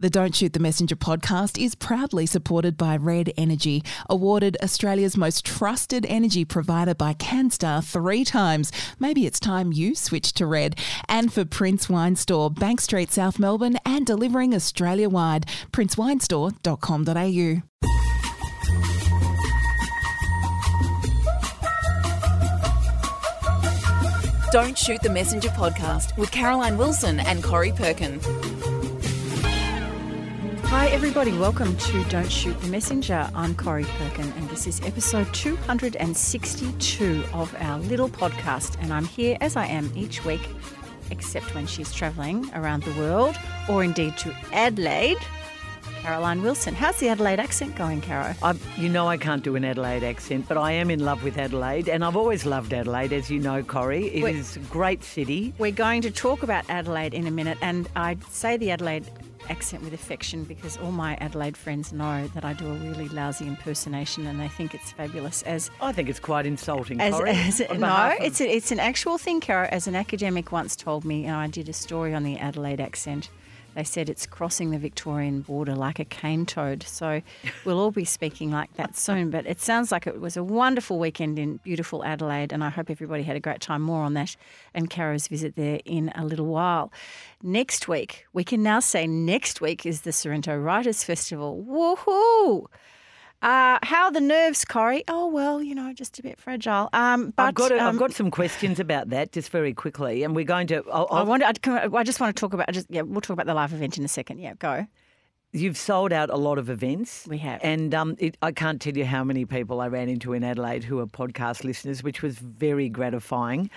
The Don't Shoot the Messenger podcast is proudly supported by Red Energy, awarded Australia's most trusted energy provider by Canstar three times. Maybe it's time you switch to Red. And for Prince Wine Store, Bank Street, South Melbourne, and delivering Australia wide. princewinestore.com.au. Don't Shoot the Messenger podcast with Caroline Wilson and Corrie Perkin. Hi, everybody. Welcome to Don't Shoot the Messenger. I'm Corrie Perkin, and this is episode 262 of our little podcast. And I'm here as I am each week, except when she's travelling around the world or indeed to Adelaide. Caroline Wilson. How's the Adelaide accent going, Caro? I, you know I can't do an Adelaide accent, but I am in love with Adelaide, and I've always loved Adelaide, as you know, Corrie. It Wait. is a great city. We're going to talk about Adelaide in a minute, and I'd say the Adelaide accent with affection because all my Adelaide friends know that I do a really lousy impersonation and they think it's fabulous as I think it's quite insulting, As, Corrie. as, on no, it's a, it's an actual thing, Caro. As an academic once told me, and I did a story on the Adelaide accent. They said it's crossing the Victorian border like a cane toad. So we'll all be speaking like that soon. But it sounds like it was a wonderful weekend in beautiful Adelaide, and I hope everybody had a great time. More on that and Caro's visit there in a little while. Next week, we can now say next week is the Sorrento Writers Festival. Woohoo! Uh, how are the nerves, Corrie? Oh well, you know, just a bit fragile. Um, but I've got, a, um, I've got some questions about that, just very quickly, and we're going to. I'll, I I'll- I'd come- I just want to talk about. I Just yeah, we'll talk about the live event in a second. Yeah, go. You've sold out a lot of events. We have. And um, it, I can't tell you how many people I ran into in Adelaide who are podcast listeners, which was very gratifying.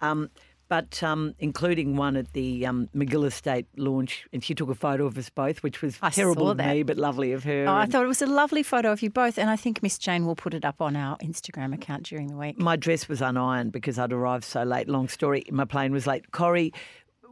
Um, but um, including one at the um, McGill Estate launch, and she took a photo of us both, which was I terrible of me, but lovely of her. Oh, I thought it was a lovely photo of you both, and I think Miss Jane will put it up on our Instagram account during the week. my dress was unironed because I'd arrived so late. Long story, my plane was late. Corrie,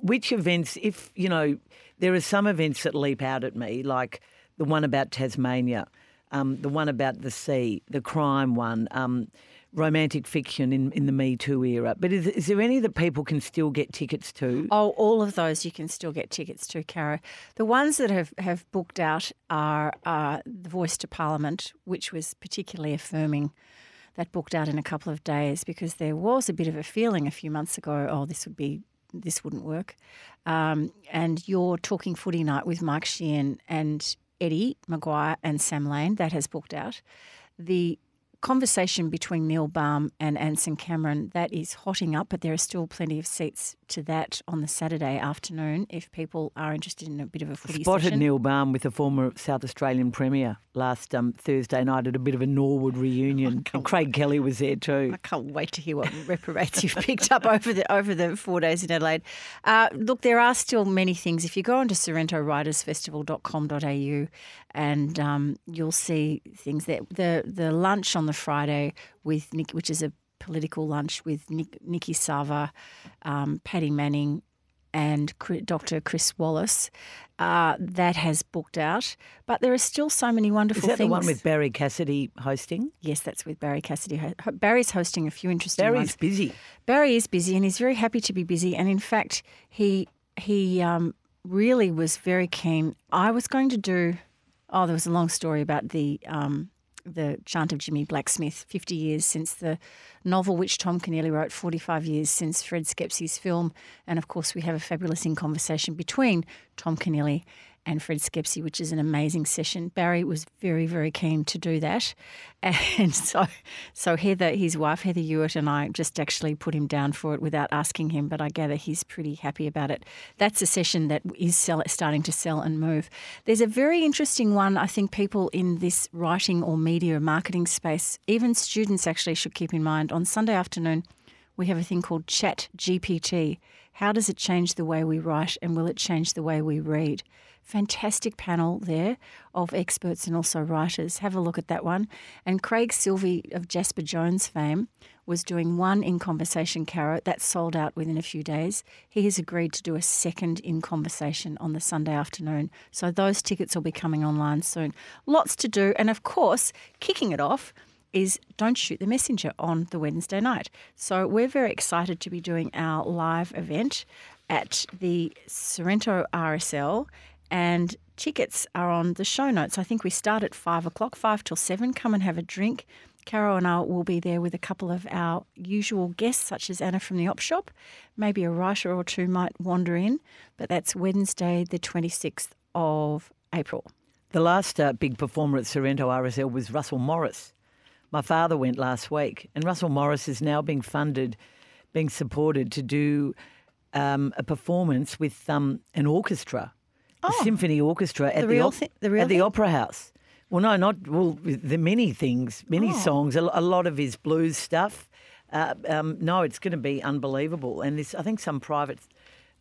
which events, if, you know, there are some events that leap out at me, like the one about Tasmania, um, the one about the sea, the crime one, um, romantic fiction in, in the Me Too era. But is, is there any that people can still get tickets to? Oh, all of those you can still get tickets to, Caro. The ones that have, have booked out are uh, the Voice to Parliament, which was particularly affirming. That booked out in a couple of days because there was a bit of a feeling a few months ago, oh, this would be this wouldn't work. Um, and your talking footy night with Mike Sheehan and Eddie McGuire and Sam Lane that has booked out. The conversation between Neil Balme and Anson Cameron that is hotting up, but there are still plenty of seats to that on the Saturday afternoon if people are interested in a bit of a footy Spotted session. Neil Balme with the former South Australian Premier last um, Thursday night at a bit of a Norwood reunion. and Craig Kelly was there too. I can't wait to hear what reprobates you've picked up over the over the four days in Adelaide. Uh, look, there are still many things. If you go onto sorrentowritersfestival.com.au and um, you'll see things there. The the lunch on the Friday with Nick, which is a political lunch with Nick, Niki Savva, um, Paddy Manning, and Dr. Chris Wallace. Uh, that has booked out, but there are still so many wonderful Is that things. the one with Barrie Cassidy hosting? Yes, that's with Barrie Cassidy. Barry's hosting a few interesting Barry's ones. busy. Barry is busy, and he's very happy to be busy. And in fact, he he um, really was very keen. I was going to do. Oh, there was a long story about the um, the chant of Jimmy Blacksmith. Fifty years since the novel which Tom Keneally wrote. Forty-five years since Fred Schepisi's film, and of course, we have a fabulous in conversation between Tom Keneally and Fred Schepisi, which is an amazing session. Barry was very, very keen to do that, and so, so Heather, his wife Heather Ewart, and I just actually put him down for it without asking him. But I gather he's pretty happy about it. That's a session that is sell, starting to sell and move. There's a very interesting one. I think people in this writing or media marketing space, even students, actually should keep in mind. On Sunday afternoon, we have a thing called Chat GPT. How does it change the way we write and will it change the way we read? Fantastic panel there of experts and also writers. Have a look at that one. And Craig Silvey of Jasper Jones fame was doing one in conversation carrot that sold out within a few days. He has agreed to do a second in conversation on the Sunday afternoon. So those tickets will be coming online soon. Lots to do. And of course, kicking it off is Don't Shoot the Messenger on the Wednesday night. So we're very excited to be doing our live event at the Sorrento RSL. And tickets are on the show notes. I think we start at five o'clock, five till seven. Come and have a drink. Caro and I will be there with a couple of our usual guests, such as Anna from the Op Shop. Maybe a writer or two might wander in, but that's Wednesday, the 26th of April. The last uh, big performer at Sorrento RSL was Russell Morris. My father went last week, and Russell Morris is now being funded, being supported to do um, a performance with um, an orchestra, a Oh. symphony orchestra at The the, op- thi- the at the? Opera House. Well, no, not well. The many things, many Oh. songs, a, a lot of his blues stuff. Uh, um, no, it's going to be unbelievable. And this, I think, some private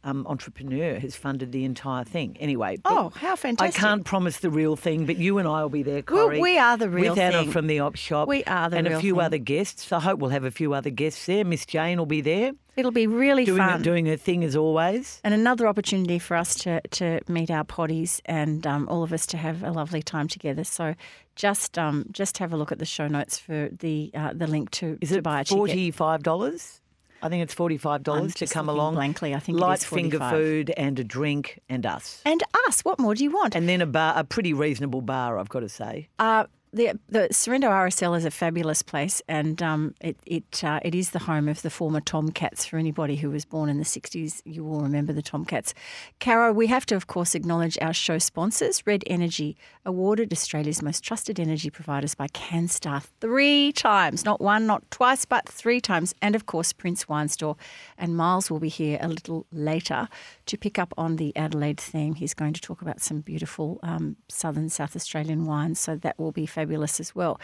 um, entrepreneur has funded the entire thing. Anyway, Oh, how fantastic. I can't promise the real thing, but you and I will be there, Well, Corrie. we are the real thing. with Anna from the op shop. We are the real thing. and a few thing. other guests. I hope we'll have a few other guests there. Miss Jane will be there It'll be really doing fun. doing her thing as always. and another opportunity for us to, to meet our potties and um, all of us to have a lovely time together. So just um, just have a look at the show notes for the uh, the link to, Is to it buy a ticket. forty five dollars? I think it's $45 to come along. blankly. I think light finger food and a drink and us, And us, what more do you want? and then a bar, a pretty reasonable bar, I've got to say. Uh, the the Sorrento RSL is a fabulous place, and um, it it uh, it is the home of the former Tomcats. For anybody who was born in the '60s, you will remember the Tomcats. Caro, we have to, of course, acknowledge our show sponsors: Red Energy, awarded Australia's most trusted energy providers by Canstar three times, not one, not twice, but three times, and of course Prince Wine Store. And Myles will be here a little later to pick up on the Adelaide theme. He's going to talk about some beautiful um, southern South Australian wines, so that will be fabulous as well.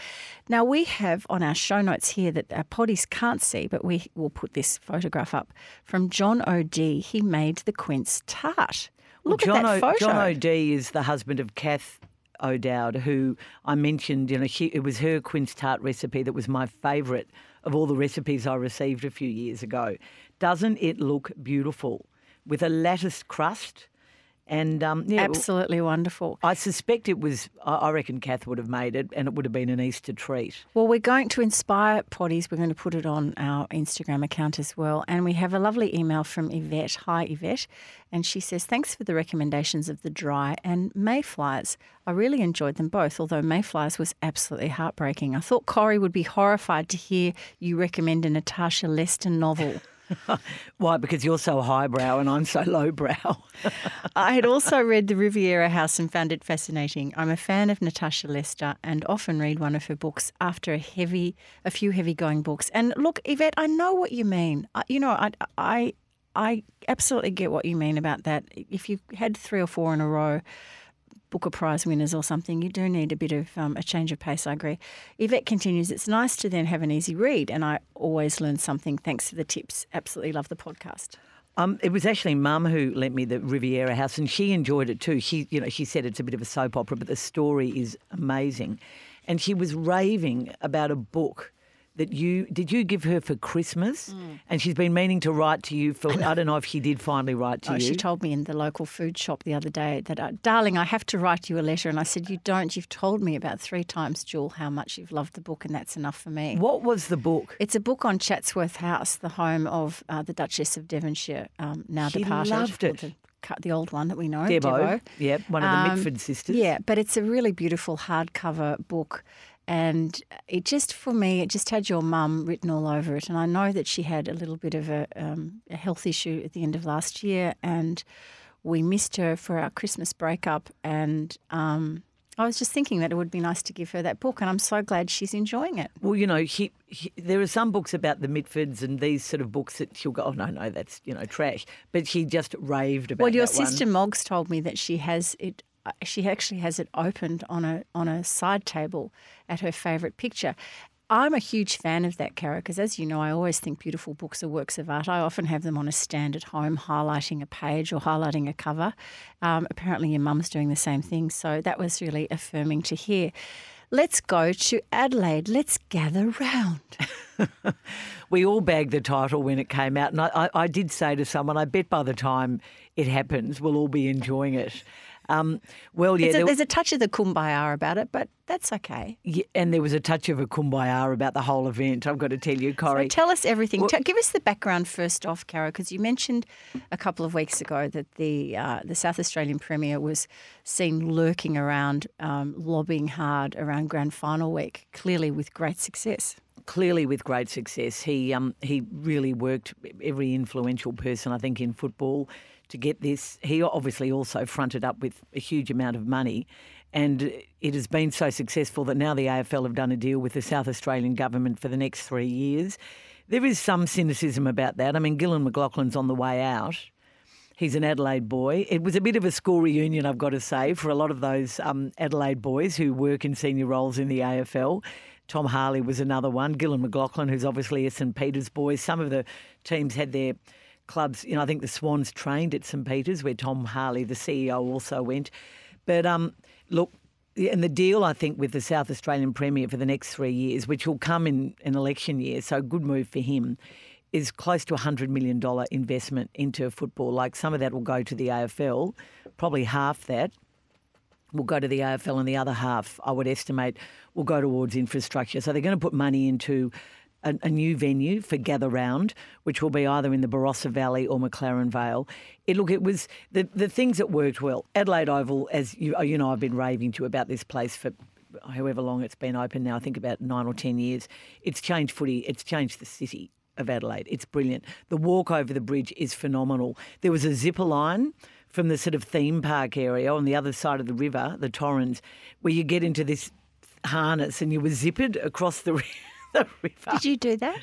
Now, we have on our show notes here that our potties can't see, but we will put this photograph up from John O'D. He made the quince tart. Look John at that O- photo. John O'D is the husband of Kath O'Dowd, who I mentioned. You know, she, it was her quince tart recipe that was my favourite of all the recipes I received a few years ago. Doesn't it look beautiful with a lattice crust? And um, yeah, Absolutely wonderful. I suspect it was. I reckon Kath would have made it, and it would have been an Easter treat. Well, we're going to inspire potties. We're going to put it on our Instagram account as well. And we have a lovely email from Yvette. Hi, Yvette. And she says, Thanks for the recommendations of the dry and mayflies. I really enjoyed them both, although mayflies was absolutely heartbreaking. I thought Corrie would be horrified to hear you recommend a Natasha Lester novel. Why? Because you're so highbrow and I'm so lowbrow. I had also read The Riviera House and found it fascinating. I'm a fan of Natasha Lester and often read one of her books after a heavy, a few heavy going books. And look, Yvette, I know what you mean. You know, I, I, I absolutely get what you mean about that. If you've had three or four in a row, Booker Prize winners or something, you do need a bit of um, a change of pace. I agree. Yvette continues, it's nice to then have an easy read, and I always learn something. Thanks to the tips. Absolutely love the podcast. Um, it was actually Mum who lent me the Riviera House, and she enjoyed it too. She, you know, she said it's a bit of a soap opera, but the story is amazing. And she was raving about a book that you did. You give her for Christmas, Mm. and she's been meaning to write to you for. I don't know if she did finally write to Oh, you. she told me in the local food shop the other day that, uh, darling, I have to write you a letter. And I said, You don't. You've told me about three times, Jewel, how much you've loved the book, and that's enough for me. what was the book? It's a book on Chatsworth House, the home of uh, the Duchess of Devonshire, um, now She departed. loved it. The old one that we know, Debo. Debo. Yep, one of the Um, Mitford sisters. Yeah, but it's a really beautiful hardcover book. And it just, for me, it just had your mum written all over it. And I know that she had a little bit of a, um, a health issue at the end of last year. And we missed her for our Christmas breakup. And um, I was just thinking that it would be nice to give her that book. And I'm so glad she's enjoying it. Well, you know, he, he, there are some books about the Mitfords and these sort of books that she'll go, oh, no, no, that's, you know, trash. But she just raved about it. Well, your that one. sister Moggs told me that she has it. She actually has it opened on a on a side table at her favourite picture. I'm a huge fan of that, Kara, because as you know, I always think beautiful books are works of art. I often have them on a stand at home, highlighting a page or highlighting a cover. Um, apparently, your mum's doing the same thing, so that was really affirming to hear. Let's go to Adelaide. Let's gather round. we all bagged the title when it came out. And I, I, I did say to someone, I bet by the time it happens, we'll all be enjoying it. Um, well, yeah, a- there- there's a touch of the kumbaya about it, but that's okay. yeah, and there was a touch of a kumbaya about the whole event. I've got to tell you, So Corrie. tell us everything. Well- give us the background first off, Caro, because you mentioned a couple of weeks ago that the uh, the South Australian Premier was seen lurking around, um, lobbying hard around Grand Final week, clearly with great success. clearly with great success. He um, he really worked every influential person I think in football to get this. He obviously also fronted up with a huge amount of money. And it has been so successful that now the AFL have done a deal with the South Australian government for the next three years. There is some cynicism about that. I mean, Gillon McLachlan's on the way out. He's an Adelaide boy. It was a bit of a school reunion, I've got to say, for a lot of those um, Adelaide boys who work in senior roles in the AFL. Tom Harley was another one. Gillan McLaughlin, who's obviously a St Peter's boy. Some of the teams had their clubs. You know, I think the Swans trained at St Peter's, where Tom Harley, the CEO, also went. But um, look, and the deal, I think, with the South Australian Premier for the next three years, which will come in an election year, so good move for him, is close to a $100 million investment into football. Like some of that will go to the AFL, probably half that will go to the AFL and the other half, I would estimate, will go towards infrastructure. So they're going to put money into a, a new venue for Gather Round, which will be either in the Barossa Valley or McLaren Vale. It, look, it was the, the things that worked well. Adelaide Oval, as you, uh, you know, I've been raving to about this place for however long it's been open now, I think about nine or 10 years. It's changed footy, it's changed the city of Adelaide. It's brilliant. The walk over the bridge is phenomenal. There was a zipper line from the sort of theme park area on the other side of the river, the Torrens, where you get into this harness and you were zippered across the, the river. Did you do that?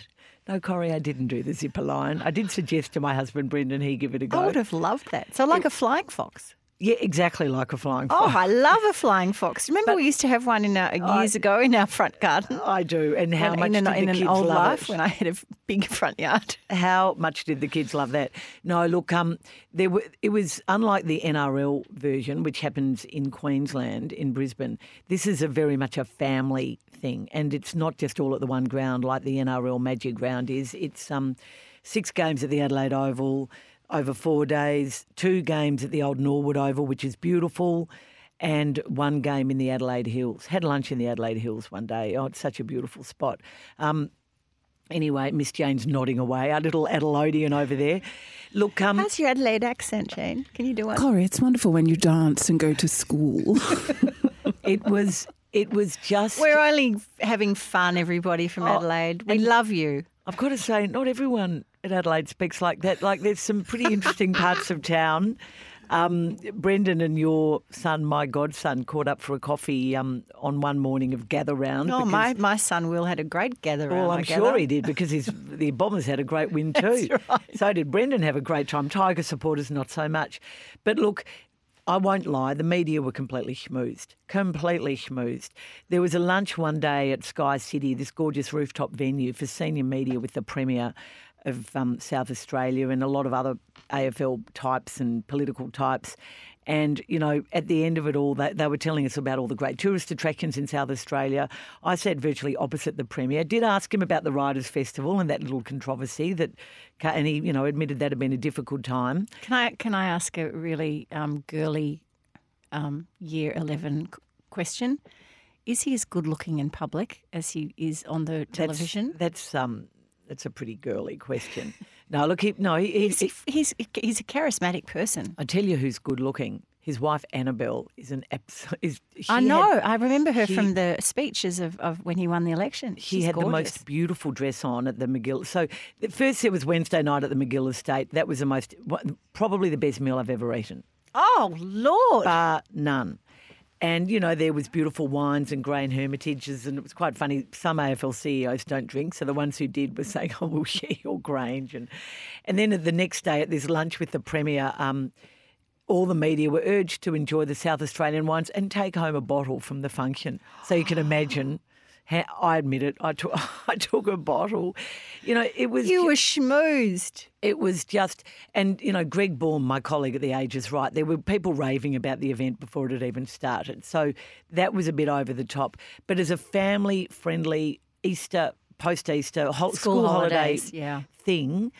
No, Corrie, I didn't do the zipper line. I did suggest to my husband Brendan he give it a go. I would have loved that. So like a flying fox. Yeah, exactly like a flying fox. Oh. I love a flying fox. Remember, we used to have one in our, years ago in our front garden. I do. And how in much an, did the in an kids old love life it? when I had a big front yard. How much did the kids love that? No, look, um, there were, it was unlike the NRL version, which happens in Queensland, in Brisbane. This is a very much a family thing, and it's not just all at the one ground like the NRL Magic Round is. It's um, six games at the Adelaide Oval over four days, two games at the old Norwood Oval, which is beautiful. And one game in the Adelaide Hills. Had lunch in the Adelaide Hills one day. Oh, it's such a beautiful spot. Um, Anyway, Miss Jane's nodding away, our little Adelaidean over there. Look, um, How's your Adelaide accent, Jane? Can you do one? Corrie, it's wonderful when you dance and go to school. it was it was just. We're only having fun, everybody from Adelaide. We love you. I've got to say, not everyone Adelaide speaks like that. Like, there's some pretty interesting parts of town. Um, Brendan and your son, my godson, caught up for a coffee um, on one morning of gather round. Oh, my, my son Will had a great gather round. Well, I'm sure gather. he did because his the Bombers had a great win too. So did Brendan have a great time. Tiger supporters not so much. But look, I won't lie, the media were completely schmoozed. Completely schmoozed. There was a lunch one day at Sky City, this gorgeous rooftop venue for senior media with the Premier of um, South Australia and a lot of other AFL types and political types. And, you know, at the end of it all, they, they were telling us about all the great tourist attractions in South Australia. I sat virtually opposite the Premier. Did ask him about the Writers Festival and that little controversy that, and he, you know, admitted that had been a difficult time. Can I can I ask a really um, girly um, year eleven question? Is he as good looking in public as he is on the That's- television? That's, um, that's a pretty girly question. no, look, he, no, he, he, He's, he's he's a charismatic person. I tell you who's good looking. His wife Annabelle is an absolute. Is, she I had- know. I remember her she- from the speeches of, of when he won the election. She She's had the most beautiful dress on at the McGill. So first it was Wednesday night at the McGill Estate. That was the most, probably the best meal I've ever eaten, Oh Lord! bar none. And you know there was beautiful wines and Grange hermitages, and it was quite funny. Some AFL CEOs don't drink, so the ones who did were saying, "Oh, we'll share your Grange." And and then the next day at this lunch with the Premier, um, all the media were urged to enjoy the South Australian wines and take home a bottle from the function. So you can imagine. I admit it. I took I took a bottle. You know, it was you were schmoozed. it was just, and you know, Greg Baum, my colleague at the Age, is right. There were people raving about the event before it had even started. So that was a bit over the top. But as a family friendly Easter, post Easter, hol- School school, holidays, holiday yeah. thing,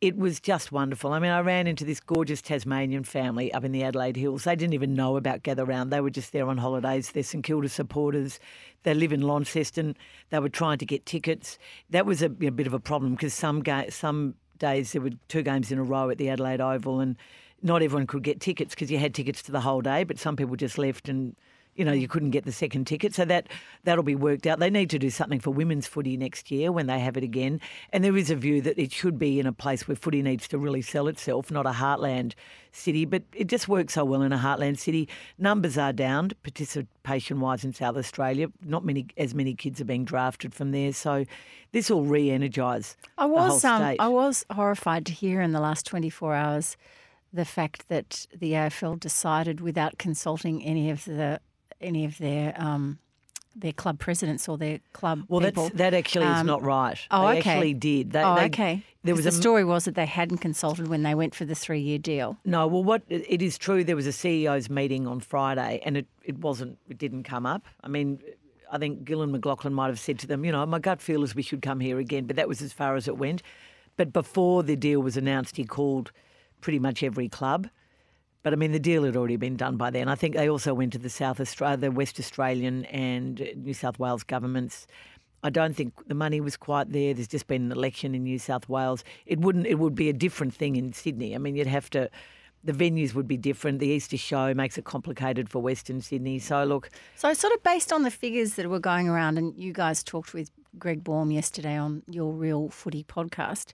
it was just wonderful. I mean, I ran into this gorgeous Tasmanian family up in the Adelaide Hills. They didn't even know about Gather Round. They were just there on holidays. They're St Kilda supporters. They live in Launceston. They were trying to get tickets. That was a, a bit of a problem because some ga- some days there were two games in a row at the Adelaide Oval, and not everyone could get tickets because you had tickets to the whole day. But some people just left and you know, you couldn't get the second ticket. So that that'll be worked out. They need to do something for women's footy next year when they have it again. And there is a view that it should be in a place where footy needs to really sell itself, not a heartland city. But it just works so well in a heartland city. Numbers are down participation wise in South Australia. Not many as many kids are being drafted from there. So this will re-energise. I was um, I was horrified to hear in the last twenty four hours the fact that the AFL decided without consulting any of the any of their um, their club presidents or their club well, that actually um, is not right. Oh, they okay. actually did. They, oh, they, okay. There was the a, story was that they hadn't consulted when they went for the three year deal. No, well, what it is true. There was a CEO's meeting on Friday, and it, it wasn't. It didn't come up. I mean. I think Gillon McLachlan might have said to them, you know, my gut feel is we should come here again, but that was as far as it went. But before the deal was announced, he called pretty much every club but I mean, the deal had already been done by then. I think they also went to the South Australia, the West Australian and New South Wales governments. I don't think the money was quite there. There's just been an election in New South Wales. It wouldn't. It would be a different thing in Sydney. I mean, you'd have to. The venues would be different. The Easter show makes it complicated for Western Sydney. So look. So sort of based on the figures that were going around, and you guys talked with Greg Baum yesterday on your Real Footy podcast,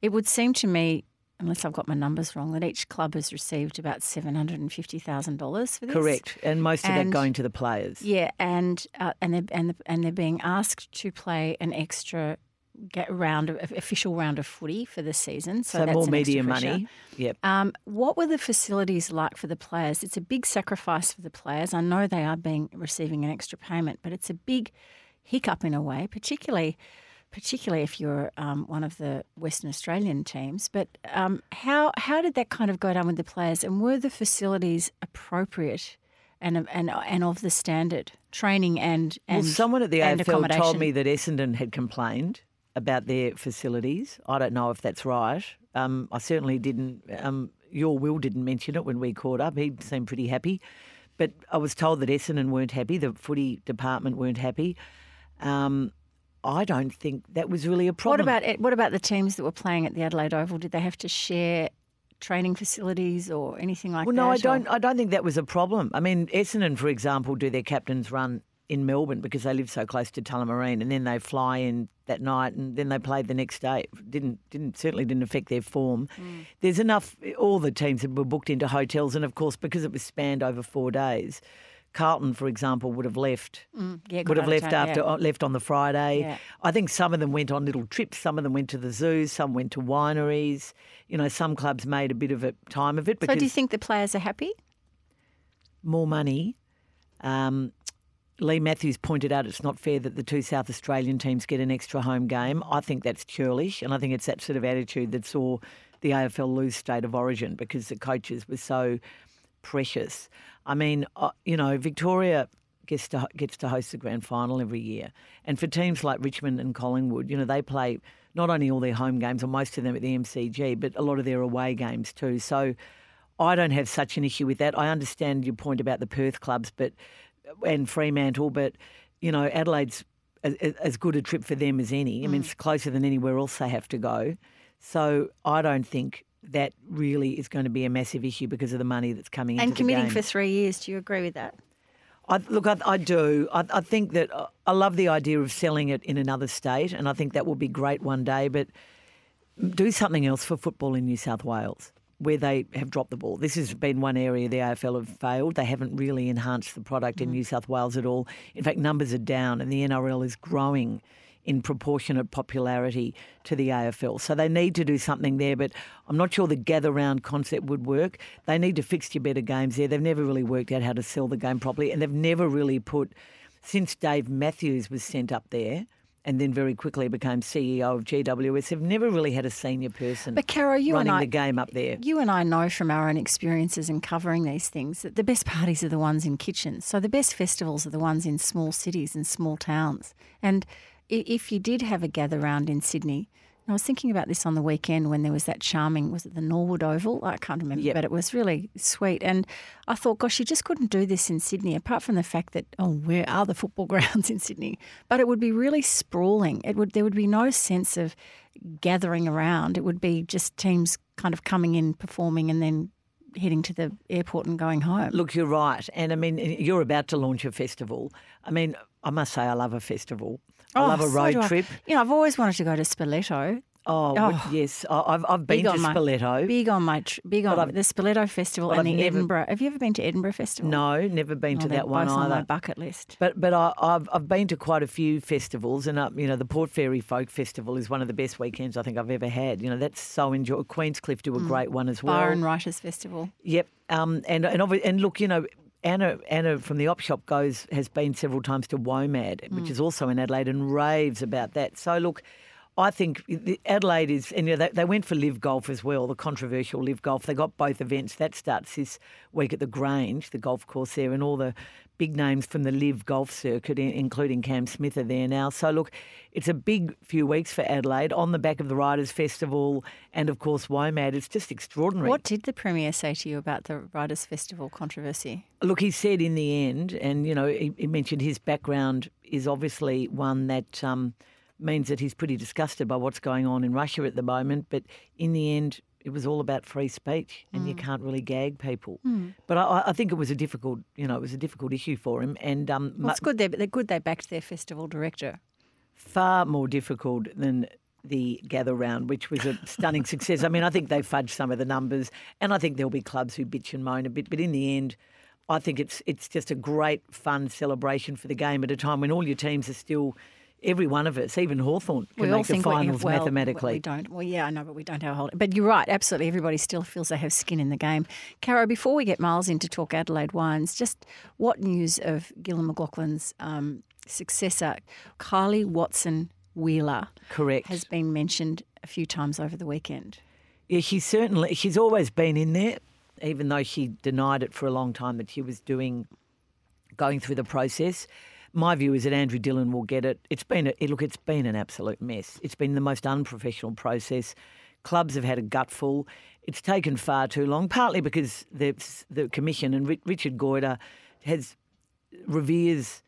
it would seem to me unless I've got my numbers wrong, that each club has received about seven hundred and fifty thousand dollars for this. Correct, and most of and, that going to the players. Yeah, and uh, and they're and, and they're being asked to play an extra get round of official round of footy for the season. So, so that's more media money. Yep. Um, what were the facilities like for the players? It's a big sacrifice for the players. I know they are being receiving an extra payment, but it's a big hiccup in a way, particularly particularly if you're um, one of the Western Australian teams. But um, how how did that kind of go down with the players, and were the facilities appropriate? And, and and of the standard training and, and well, someone at the AFL told me that Essendon had complained about their facilities. I don't know if that's right. Um, I certainly didn't. Um, your Will didn't mention it when we caught up. He seemed pretty happy, but I was told that Essendon weren't happy. The footy department weren't happy. Um, I don't think that was really a problem. What about what about the teams that were playing at the Adelaide Oval? Did they have to share training facilities or anything like well, that? Well, no, I don't. Or? I don't think that was a problem. I mean, Essendon, for example, do their captains run in Melbourne because they live so close to Tullamarine, and then they fly in that night, and then they played the next day. Didn't didn't certainly didn't affect their form. Mm. There's enough. All the teams that were booked into hotels, and of course, because it was spanned over four days Carlton, for example, would have left. Mm, yeah, would have left after yeah. left on the Friday. Yeah. I think some of them went on little trips. Some of them went to the zoos. Some went to wineries. You know, some clubs made a bit of a time of it. so, do you think the players are happy? More money. Um, Leigh Matthews pointed out it's not fair that the two South Australian teams get an extra home game. I think that's churlish, and I think it's that sort of attitude that saw the AFL lose state of origin because the coaches were so precious. I mean, uh, you know, Victoria gets to gets to host the grand final every year, and for teams like Richmond and Collingwood, you know, they play not only all their home games or most of them at the MCG, but a lot of their away games too. So. I don't have such an issue with that. I understand your point about the Perth clubs, but and Fremantle, but you know Adelaide's as, as good a trip for them as any. I mean, mm. it's closer than anywhere else they have to go. So I don't think that really is going to be a massive issue because of the money that's coming in. and into committing the game. for three years. Do you agree with that? I, look, I, I do. I, I, think that uh, I love the idea of selling it in another state, and I think that will be great one day. But do something else for football in New South Wales, where they have dropped the ball. This has been one area the AFL have failed. They haven't really enhanced the product mm. in New South Wales at all. In fact, numbers are down, and the NRL is growing in proportionate popularity to the AFL. So they need to do something there, but I'm not sure the gather round concept would work. They need to fix your better games there. They've never really worked out how to sell the game properly, and they've never really put, since Dave Matthews was sent up there, and then very quickly became CEO of GWS. They've never really had a senior person but Caro, you running and I, the game up there. You and I know from our own experiences in covering these things that the best parties are the ones in kitchens. So the best festivals are the ones in small cities and small towns. And if you did have a gather round in Sydney, and I was thinking about this on the weekend when there was that charming, was it the Norwood Oval? I can't remember, Yep. but it was really sweet. And I thought, gosh, you just couldn't do this in Sydney, apart from the fact that, oh, where are the football grounds in Sydney? But it would be really sprawling. It would there would be no sense of gathering around. It would be just teams kind of coming in, performing, and then heading to the airport and going home. Look, you're right. And I mean, you're about to launch a festival. I mean, I must say, I love a festival. I Oh, love a so road I. trip. You know, I've always wanted to go to Spoleto. Oh, Oh. yes. I- I've, I've been to on my- Spoleto. Big on my tr- big on the Spoleto Festival and I've the never- Edinburgh. Have you ever been to Edinburgh Festival? No, never been Oh, to that one on my either. bucket list. But but I, I've I've been to quite a few festivals, and uh, you know the Port Fairy Folk Festival is one of the best weekends I think I've ever had. You know that's so enjoy. Queenscliff do a Mm. great one as well. Byron Writers Festival. Yep. Um, and and and look, you know, Anna Anna from the Op Shop goes has been several times to WOMAD, which hmm. is also in Adelaide, and raves about that. So look. I think Adelaide is, and you know, they, they went for Live Golf as well, the controversial Live Golf. They got both events. That starts this week at the Grange, the golf course there, and all the big names from the Live Golf circuit, including Cam Smith, are there now. So look, it's a big few weeks for Adelaide on the back of the Writers Festival, and of course WOMAD. It's just extraordinary. What did the Premier say to you about the Writers Festival controversy? Look, he said in the end, and you know, he, he mentioned his background is obviously one that um, means that he's pretty disgusted by what's going on in Russia at the moment. But in the end, it was all about free speech, and you can't really gag people. But I, I think it was a difficult, you know, it was a difficult issue for him, and um, Well, it's good. They're, they're good. They backed their festival director. far more difficult than the gather round, which was a stunning success. I mean, I think they fudged some of the numbers, and I think there'll be clubs who bitch and moan a bit, but in the end, I think it's it's just a great fun celebration for the game at a time when all your teams are still, every one of us, even Hawthorn, can we all make the think we- finals well, mathematically. We don't. Well, yeah, I know, but we don't have a hold. But you're right. Absolutely, everybody still feels they have skin in the game. Caro, before we get Myles in to talk Adelaide wines, just what news of Gillon McLachlan's um, successor, Kylie Watson Wheeler, Correct. has been mentioned a few times over the weekend. Yeah, she's certainly she's always been in there, even though she denied it for a long time that she was doing going through the process. My view is that Andrew Dillon will get it. It's been a, look, it's been an absolute mess. It's been the most unprofessional process. Clubs have had a gutful. It's taken far too long, partly because the the commission and Ri- Richard Goyder has reveres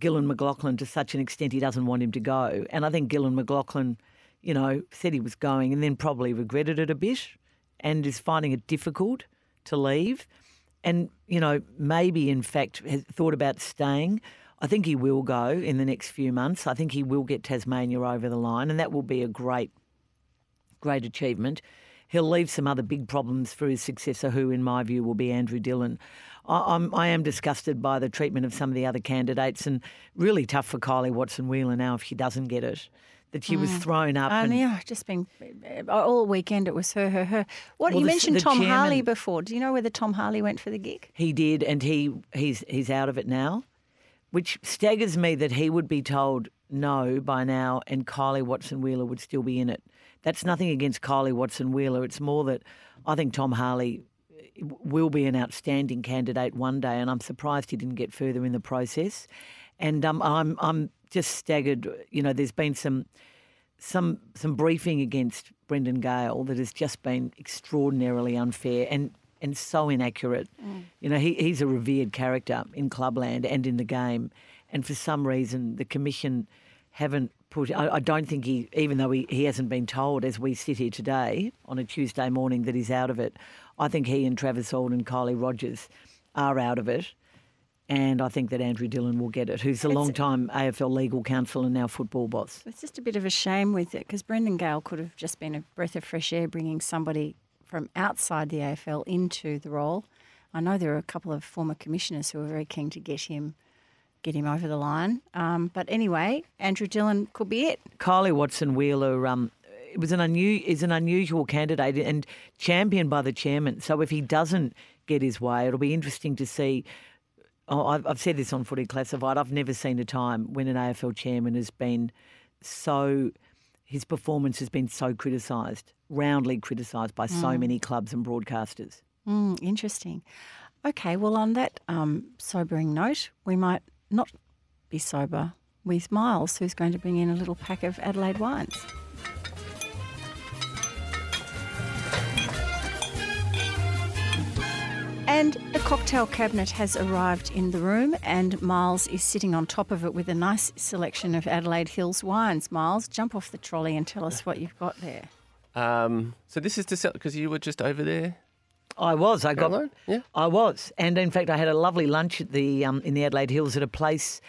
Gillon McLachlan to such an extent he doesn't want him to go. And I think Gillon McLachlan, you know, said he was going and then probably regretted it a bit and is finding it difficult to leave. And, you know, maybe in fact has thought about staying. I think he will go in the next few months. I think he will get Tasmania over the line, and that will be a great, great achievement. He'll leave some other big problems for his successor, who, in my view, will be Andrew Dillon. I, I'm, I am disgusted by the treatment of some of the other candidates, and really tough for Kylie Watson Wheeler now if she doesn't get it. That she was mm. thrown up. And and, yeah, just been uh, all weekend. It was her, her, her. What Well, you the- mentioned the Tom chairman- Harley before. Do you know whether Tom Harley went for the gig? He did, and he he's he's out of it now, which staggers me that he would be told no by now, and Kylie Watson Wheeler would still be in it. That's nothing against Kylie Watson Wheeler. It's more that I think Tom Harley will be an outstanding candidate one day, and I'm surprised he didn't get further in the process. And um, I'm I'm just staggered. You know, there's been some some some briefing against Brendan Gale that has just been extraordinarily unfair and and so inaccurate. Mm. You know, he, he's a revered character in clubland and in the game, and for some reason the commission haven't put. I, I don't think he, even though he, he hasn't been told as we sit here today on a Tuesday morning that he's out of it. I think he and Travis Auld and Kylie Rogers are out of it. And I think that Andrew Dillon will get it, who's a long time AFL legal counsel and now football boss. It's just a bit of a shame with it because Brendan Gale could have just been a breath of fresh air bringing somebody from outside the AFL into the role. I know there are a couple of former commissioners who are very keen to get him get him over the line. Um, but anyway, Andrew Dillon could be it. Kylie Watson Wheeler um, was an unu- is an unusual candidate and championed by the chairman. So if he doesn't get his way, it'll be interesting to see. Oh, I've, I've said this on Footy Classified. I've never seen a time when an AFL chairman has been so. His performance has been so criticised, roundly criticised by so mm. many clubs and broadcasters. Mm, interesting. Okay, well, on that um, sobering note, we might not be sober with Myles, who's going to bring in a little pack of Adelaide wines. And the cocktail cabinet has arrived in the room, and Myles is sitting on top of it with a nice selection of Adelaide Hills wines. Myles, jump off the trolley and tell us what you've got there. Um, so this is to sell because you were just over there. I was. I got. Caroline? Yeah. I was, and in fact, I had a lovely lunch at the um, in the Adelaide Hills at a place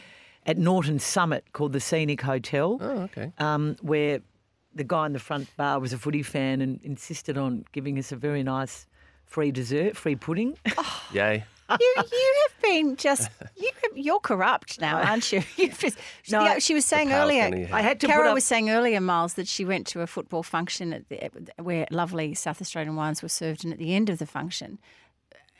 at Norton Summit called the Scenic Hotel, Oh, okay. um, where the guy in the front bar was a footy fan and insisted on giving us a very nice free dessert, free pudding. Yay. You, you have been just you, you're corrupt now, aren't you? Just, No, yeah, she was saying earlier. I had to Carol up- was saying earlier, Myles, that she went to a football function at the, where lovely South Australian wines were served, and at the end of the function,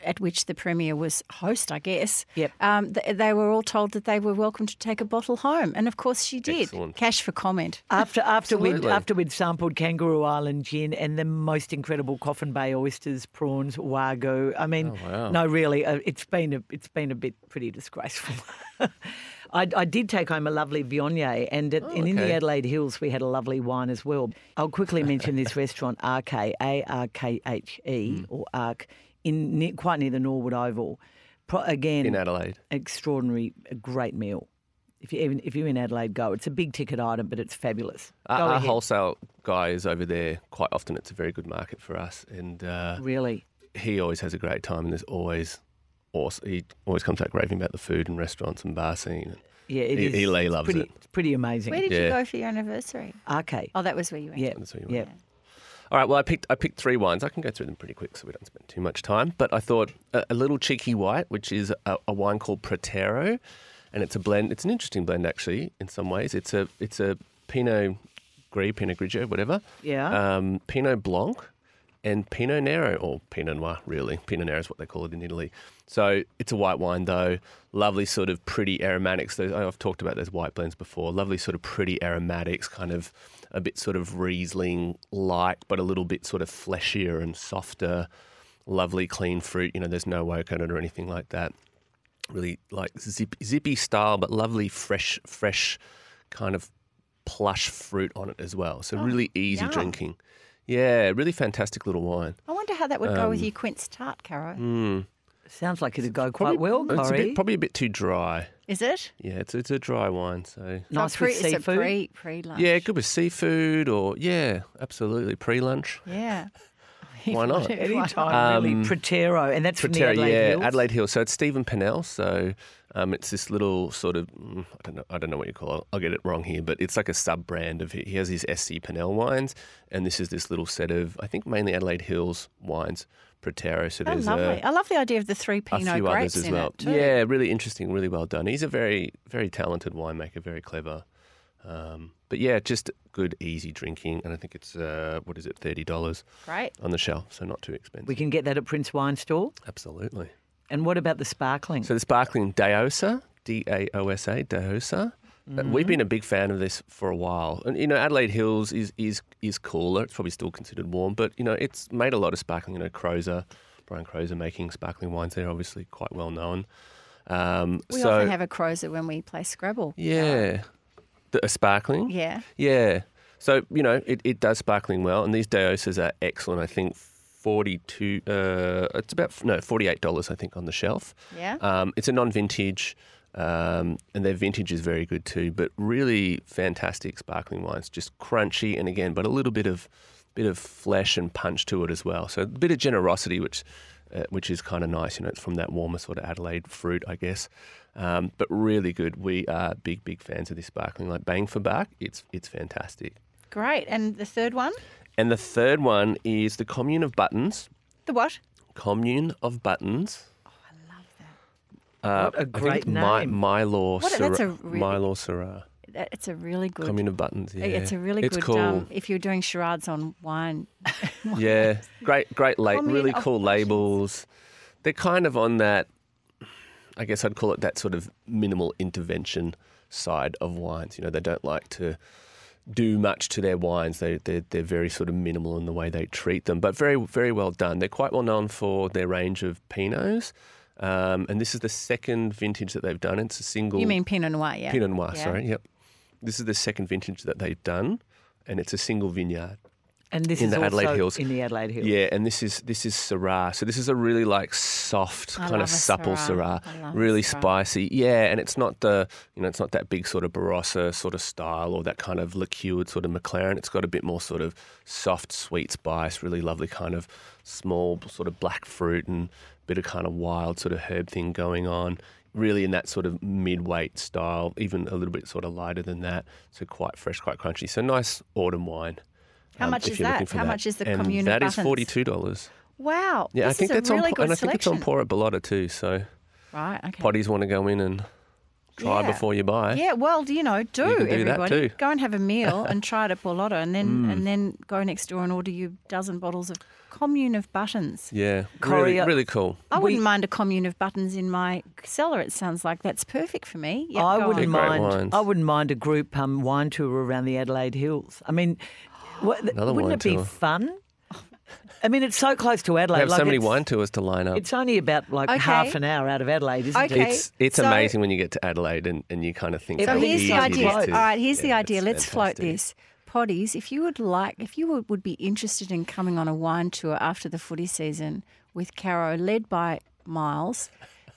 at which the premier was host, I guess. Yep. Um, th- they were all told that they were welcome to take a bottle home, and of course she did. Excellent. Cash for comment. After after we'd after we'd sampled Kangaroo Island gin and the most incredible Coffin Bay oysters, prawns, wagyu. I mean, Oh, wow. no, really, uh, it's been a it's been a bit pretty disgraceful. I, I did take home a lovely Viognier, and, at, and in the. Adelaide Hills we had a lovely wine as well. I'll quickly mention this restaurant, RK A R K H E or ARK, in near, quite near the Norwood Oval. Pro, again, In Adelaide. extraordinary, a great meal. If you even if you're in Adelaide, go. It's a big ticket item, but it's fabulous. Our, Go our ahead. wholesale guy is over there quite often. It's a very good market for us, and uh, Really, he always has a great time. And there's always, awesome. He always comes back raving about the food and restaurants and bar scene. yeah, it He- is. he it's loves pretty, it. It's pretty amazing. Where did you go for your anniversary? RK. Oh, that was where you went. Yeah, That's where you yeah. All right. Well, I picked I picked three wines. I can go through them pretty quick, so we don't spend too much time. But I thought a, a little cheeky white, which is a, a wine called Protero, and it's a blend. It's an interesting blend, actually. In some ways, it's a it's a Pinot Gris, Pinot Grigio, whatever. Yeah. Um, Pinot Blanc and Pinot Nero, or Pinot Noir, really. Pinot Nero is what they call it in Italy. So it's a white wine, though. Lovely, sort of pretty aromatics. Those, I've talked about those white blends before. Lovely, sort of pretty aromatics, kind of a bit sort of Riesling like, but a little bit sort of fleshier and softer. Lovely, clean fruit. You know, there's no oak on it or anything like that. Really like zip, zippy style, but lovely, fresh, fresh kind of plush fruit on it as well. So really easy yum. drinking. Yeah, really fantastic little wine. I wonder how that would go with Um, your quince tart, Caro. Mm. Sounds like it'd go quite well, It's a Corrie. bit, probably a bit too dry. Is it? Yeah, it's it's a dry wine. So nice so pre, with it's a seafood. pre pre lunch. yeah, good with seafood or yeah, absolutely pre lunch. Yeah. Why not? Anytime, really. Um, Protero, and that's from the Adelaide yeah, Hills. Adelaide Hill. So it's Stephen Pannell. So um, it's this little sort of mm, I don't know I don't know what you call it. I'll get it wrong here, but it's like a sub brand of he has his SC Pannell wines, and this is this little set of I think mainly Adelaide Hills wines. Protero. So Oh, there's lovely. a, I love the idea of the three a Pinot few grapes others as in well. it too. Yeah, really interesting, really well done. He's a very, very talented winemaker, very clever. Um, but yeah, just good, easy drinking, and I think it's uh, what is it, thirty dollars Great. on the shelf, so not too expensive. We can get that at Prince Wine Store. Absolutely. And what about the sparkling? So the sparkling Daosa, D A O S A, Daosa. Uh, We've been a big fan of this for a while, and you know Adelaide Hills is is is cooler. It's probably still considered warm, but you know it's made a lot of sparkling. You know Croser, Brian Croser making sparkling wines. They're obviously quite well known. Um, We so often have a Croser when we play Scrabble. yeah, the, a sparkling. Yeah. Yeah. So, you know, it, it does sparkling well, and these Daosas are excellent. I think 42 uh, it's about no, $48 I think on the shelf. Yeah. Um, it's a non-vintage um, and their vintage is very good too, but really fantastic sparkling wines, just crunchy and again, but a little bit of bit of flesh and punch to it as well. So a bit of generosity which uh, which is kind of nice, you know, it's from that warmer sort of Adelaide fruit, I guess. Um, but really good. We are big, big fans of this sparkling. Like bang for buck, it's it's fantastic. Great. And the third one? And the third one is the Commune of Buttons. The what? Commune of Buttons. Uh. What a great it's My, name. Mylor What that's a really- Mylor Syrah. It's a really good. Commune of Buttons. Yeah, It's a really it's good. Cool. Um, if you're doing charades on wine, yeah, great, great, la- really cool labels. They're kind of on that. I guess I'd call it that sort of minimal intervention side of wines. You know, they don't like to do much to their wines. They they're, they're very sort of minimal in the way they treat them, but very very well done. They're quite well known for their range of pinots, um, and this is the second vintage that they've done. It's a single. you mean Pinot Noir, yeah? Pinot Noir, Yeah. sorry. Yep. This is the second vintage that they've done, and it's a single vineyard. And this In is the Adelaide Hills. in the Adelaide Hills. Yeah, and this is this is Syrah. So this is a really like soft, I kind of supple Syrah. Syrah, I love a really Syrah. spicy. Yeah, and it's not the you know it's not that big sort of Barossa sort of style or that kind of liqueured sort of McLaren. It's got a bit more sort of soft, sweet spice, really lovely kind of small sort of black fruit and bit of kind of wild sort of herb thing going on. Really in that sort of mid-weight style, even a little bit sort of lighter than that. So quite fresh, quite crunchy. So nice autumn wine. How um, much is that? How that. much is the and commune of That is buttons? forty-two dollars. Wow. Yeah, I think is that's really on, and I think it's on pour at Bellota too. So Right. Okay. potties want to go in and try Yeah. before you buy. Yeah, well, you know, do, You can do that everybody. too. Go and have a meal and try it at Bellota and then Mm. and then go next door and order you a dozen bottles of commune of buttons. Yeah, Corrie, really, uh, really cool. I wouldn't mind a commune of buttons in my cellar. It sounds like that's perfect for me. Yeah, I wouldn't on. They're great mind. wines. I wouldn't mind a group um, wine tour around the Adelaide Hills. I mean, what, Another wouldn't wine it be fun? I mean, it's so close to Adelaide. We have like so many it's- wine tours to line up. It's only about like Okay. half an hour out of Adelaide, isn't Okay. it? It's it's so- amazing when you get to Adelaide and, and you kind of think. So So here's the idea. is All to- right, here's the idea. Let's float this. Poddies, if you would like, if you would, would be interested in coming on a wine tour after the footy season with Caro, led by Myles,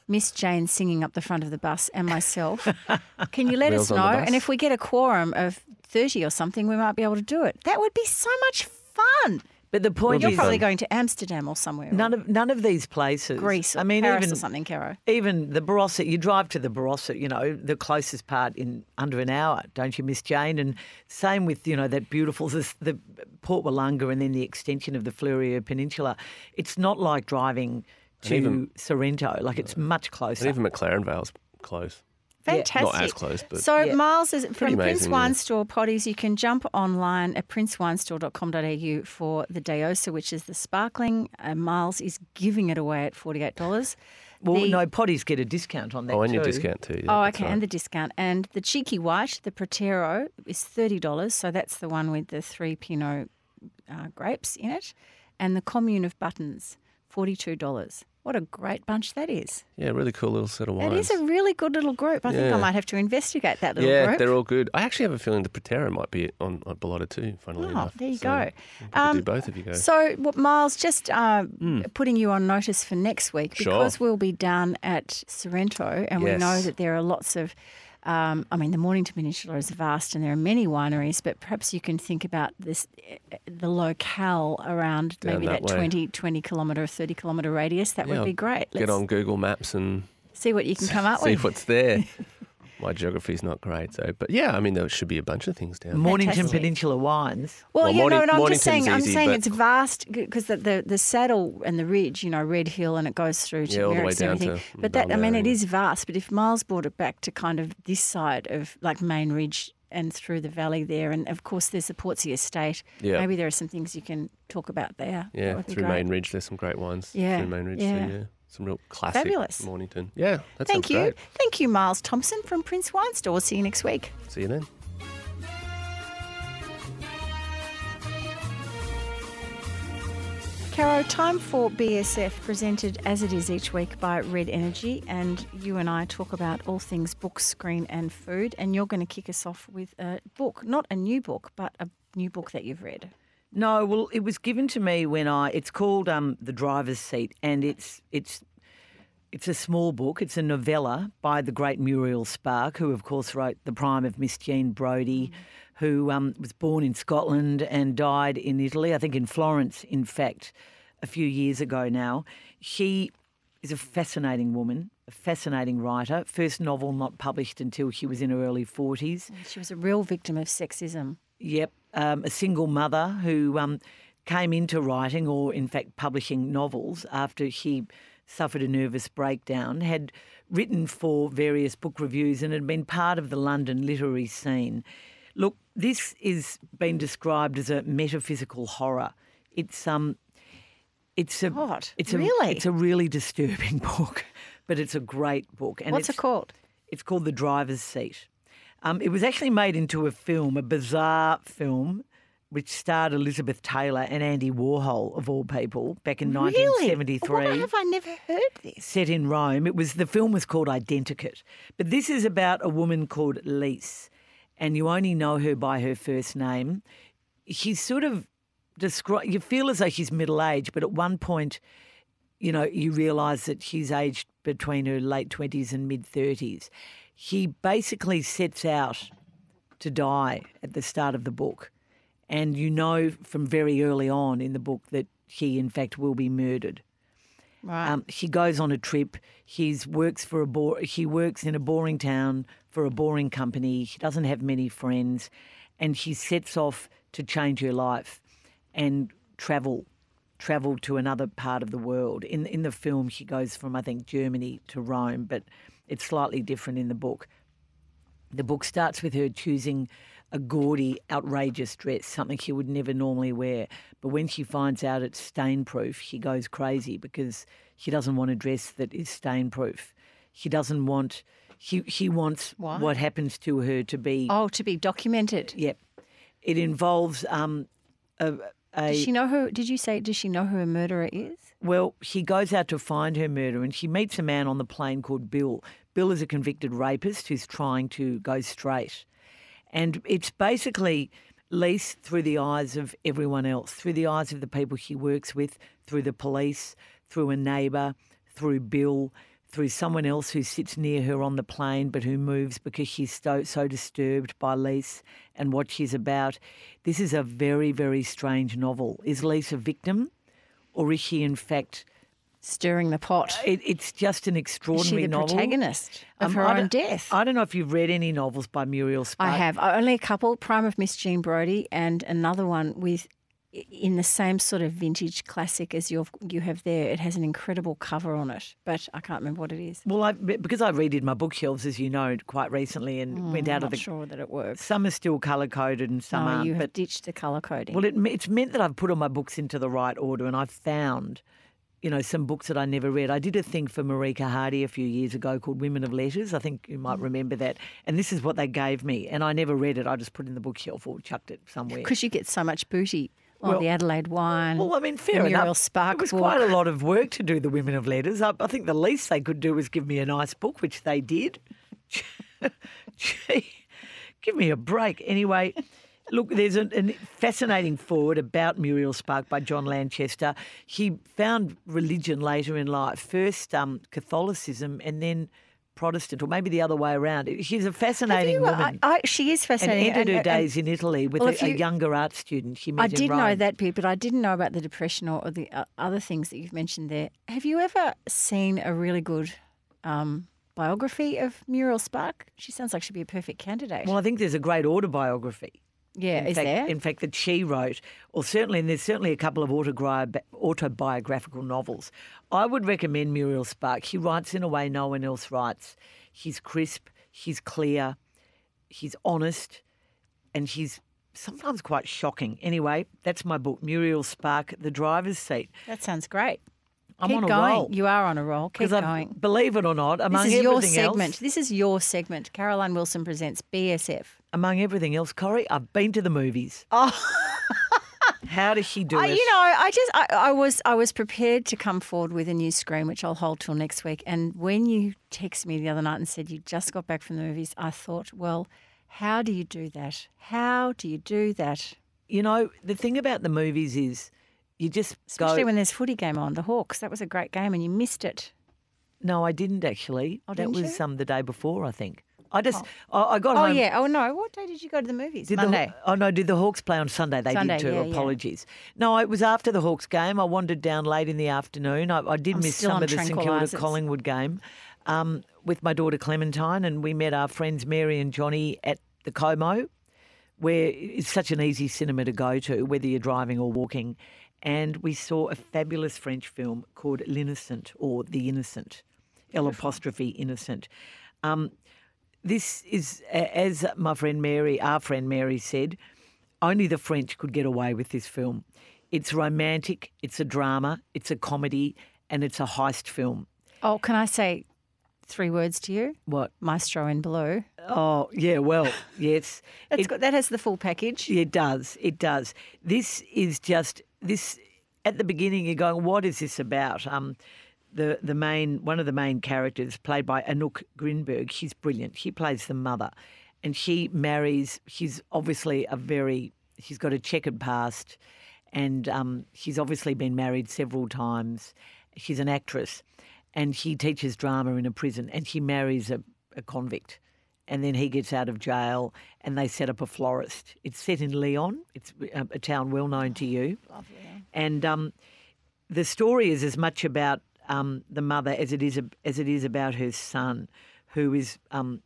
Miss Jane singing up the front of the bus, and myself, can you let us know? And if we get a quorum of 30 or something, we might be able to do it. That would be so much fun. But the point You're is, probably going to Amsterdam or somewhere. none or of none of these places. Greece or I mean, Paris even or something, Caro. even the Barossa. You drive to the Barossa, you know, the closest part in under an hour, don't you, Miss Jane? And same with you know that beautiful the, the Port Willunga and then the extension of the Fleurieu Peninsula. It's not like driving to even- Sorrento. Like it's much closer. And even McLaren Vale's close. Fantastic. Not as close, but so Yeah. Myles is from Pretty Prince Wine yeah. Store Poddies. You can jump online at princewinestore.com.au for the Daosa, which is the sparkling. Uh, Myles is giving it away at forty eight dollars. well, the- no, poddies get a discount on that Oh, and your discount too. yeah, Oh, okay, right. and the discount. And the cheeky white, the Protero, is thirty dollars. So that's the one with the three Pinot uh, grapes in it, and the Commune of Buttons, forty two dollars. What a great bunch that is! yeah, really cool little set of wines. It is a really good little group. I think I might have to investigate that little yeah, group. they're all good. I actually have a feeling the Protero might be on, on Bellota too. Funnily Oh, enough, there you So go. could do Um, both if you go. So, what, Myles, just uh, putting you on notice for next week Hmm. Sure. because we'll be down at Sorrento and we know that there are lots of. Um, I mean, the Mornington Peninsula is vast and there are many wineries, but perhaps you can think about this eh, the locale around Down maybe that that, way. 20, 20 kilometre, 30 kilometre radius. That Yeah, would be great. Get Let's on Google Maps and see what you can come up see with. See what's there. My geography's not great, so but yeah, I mean there should be a bunch of things down. there. Mornington Fantastic. Peninsula wines. Well, Well, yeah, Morning- no, no, I'm just Mornington's saying, I'm easy, saying it's vast because the, the the saddle and the ridge, you know, Red Hill, and it goes through to Yeah, all the way Merricks and down everything. to but that, I mean, it is vast. But if Myles brought it back to kind of this side of like Main Ridge and through the valley there, and of course there's the Portsea Estate. Yeah. Maybe there are some things you can talk about there. Yeah, through great. Main Ridge, there's some great wines. Yeah, through Main Ridge, yeah. so yeah, some real classic Fabulous. Mornington. Yeah, that Thank you, great. thank you, Myles Thomson from Prince Wine Store. See you next week. See you then. Caro, time for BSF, presented as it is each week by Red Energy. And you and I talk about all things book, screen, and food. And you're going to kick us off with a book, not a new book, but a new book that you've read. No, well, it was given to me when I. It's called um, the Driver's Seat, and it's it's it's a small book. It's a novella by the great Muriel Spark, who of course wrote The Prime of Miss Jean Brodie, who um, was born in Scotland and died in Italy. I think in Florence, in fact, a few years ago now. She is a fascinating woman, a fascinating writer. First novel not published until she was in her early forties. She was a real victim of sexism. Yep, um, a single mother who um, came into writing, or in fact publishing novels, after she suffered a nervous breakdown. Had written for various book reviews and had been part of the London literary scene. Look, this is been described as a metaphysical horror. It's um, it's a God, it's a really? it's a really disturbing book, but it's a great book. And What's it called? it's called The Driver's Seat. Um, it was actually made into a film, a bizarre film, which starred Elizabeth Taylor and Andy Warhol, of all people, back in Really? 1973 Why have I never heard this? set in Rome. It was the film was called Identikit, but this is about a woman called Lise, and you only know her by her first name. She's sort of describe. You feel as though she's middle aged, but at one point, you know, you realise that she's aged between her late twenties and mid thirties. He basically sets out to die at the start of the book, and you know from very early on in the book that he, in fact, will be murdered. Right. Um, he goes on a trip. He's works for a bo- he works in a boring town for a boring company. He doesn't have many friends, and she sets off to change her life and travel travel to another part of the world. In in the film, she goes from I think Germany to Rome, but it's slightly different in the book. The book starts with her choosing a gaudy, outrageous dress, something she would never normally wear. But when she finds out it's stain proof, she goes crazy because she doesn't want a dress that is stain proof. She doesn't want. She she wants Why? what happens to her to be. oh, to be documented. Yep. It involves um, a, a Does she know who? Did you say? Does she know who a murderer is? Well, she goes out to find her murderer and she meets a man on the plane called Bill. Bill is a convicted rapist who's trying to go straight. And it's basically Lise through the eyes of everyone else, through the eyes of the people she works with, through the police, through a neighbour, through Bill, through someone else who sits near her on the plane but who moves because she's so, so disturbed by Lise and what she's about. This is a very, very strange novel. Is Lise a victim or is she in fact Stirring the pot. it, it's just an extraordinary Is she the novel. protagonist of Um, her I own don't- death? I don't know if you've read any novels by Muriel Spark. I have only a couple. Prime of Miss Jean Brodie and another one with in the same sort of vintage classic as you you have there. It has an incredible cover on it, but I can't remember what it is. Well, I, because I redid my bookshelves, as you know, quite recently, and went out I'm of not the. sure that it works. Some are still colour coded and some no, aren't. you have but ditched the colour coding. well, it, it's meant that I've put all my books into the right order, and I've found, you know, some books that I never read. I did a thing for Marieke Hardy a few years ago called Women of Letters. I think you Mm. might remember that. And this is what they gave me, and I never read it. I just put it in the bookshelf or chucked it somewhere. because you get so much booty. Oh, Well- the Adelaide wine. Well, I mean, fair Muriel enough. Spark it was quite a lot of work to do the Women of Letters. I, I think the least they could do was give me a nice book, which they did. Gee, give me a break. Anyway, look, there's a, a fascinating forward about Muriel Spark by John Lanchester. He found religion later in life, first um, Catholicism and then Protestant, or maybe the other way around. She's a fascinating you- woman. I, I, she is and fascinating. ended her and- days in Italy with well, a, if a younger art student she met I did know that bit, but I didn't know about the depression or, or the uh, other things that you've mentioned there. Have you ever seen a really good um, biography of Muriel Spark? She sounds like she'd be a perfect candidate. Well, I think there's a great autobiography. Yeah, in is fact, there? In fact, that she wrote, or certainly, and there's certainly a couple of autobiographical novels. I would recommend Muriel Spark. She writes in a way no one else writes. She's crisp, she's clear, she's honest, and she's sometimes quite shocking. Anyway, that's my book, Muriel Spark, The Driver's Seat. that sounds great. I'm Keep on a going. roll. You are on a roll. Keep Because I believe it or not, among This is your segment. else, This is your segment. Caroline Wilson presents BSF. Among everything else, Corrie, I've been to the movies. Oh. How does she do I, it? you know, I just I, I was I was prepared to come forward with a new screen, which I'll hold till next week. And when you texted me the other night and said you just got back from the movies, I thought, well, how do you do that? How do you do that? You know, the thing about the movies is you just Especially go. when there's footy game on. The Hawks, that was a great game, and you missed it. no, I didn't actually. Oh, that didn't was you? um, the day before, I think. I just, I, I got Oh home. yeah. Oh no. What day did you go to the movies? Did Monday. The, oh no, did the Hawks play on Sunday? They Sunday, did too. yeah, yeah. Apologies. No, it was after the Hawks game. I wandered down late in the afternoon. I, I did I'm miss some of the St Kilda. Collingwood game um, with my daughter Clementine, and we met our friends Mary and Johnny at the Como, where it's such an easy cinema to go to, whether you're driving or walking. And we saw a fabulous French film called L'Innocent or The Innocent, L apostrophe Innocent. Um, this is, as my friend Mary, our friend Mary said, only the French could get away with this film. It's romantic, it's a drama, it's a comedy, and it's a heist film. Oh, can I say three words to you? What? Maestro in blue. Oh, yeah, well, yes. That's It- good. That has the full package. It does. It does. This is just this. At the beginning, you're going, "What is this about?" Um, the the main one of the main characters, played by Anouk Grinberg, she's brilliant. She plays the mother, and she marries. She's obviously a very. She's got a checkered past, and um, she's obviously been married several times. She's an actress, and she teaches drama in a prison, and she marries a, a convict. And then he gets out of jail, and they set up a florist. It's set in Lyon. It's a, a town well known to you. Lovely. And um, the story is as much about um, the mother as it is as it is about her son, who is um,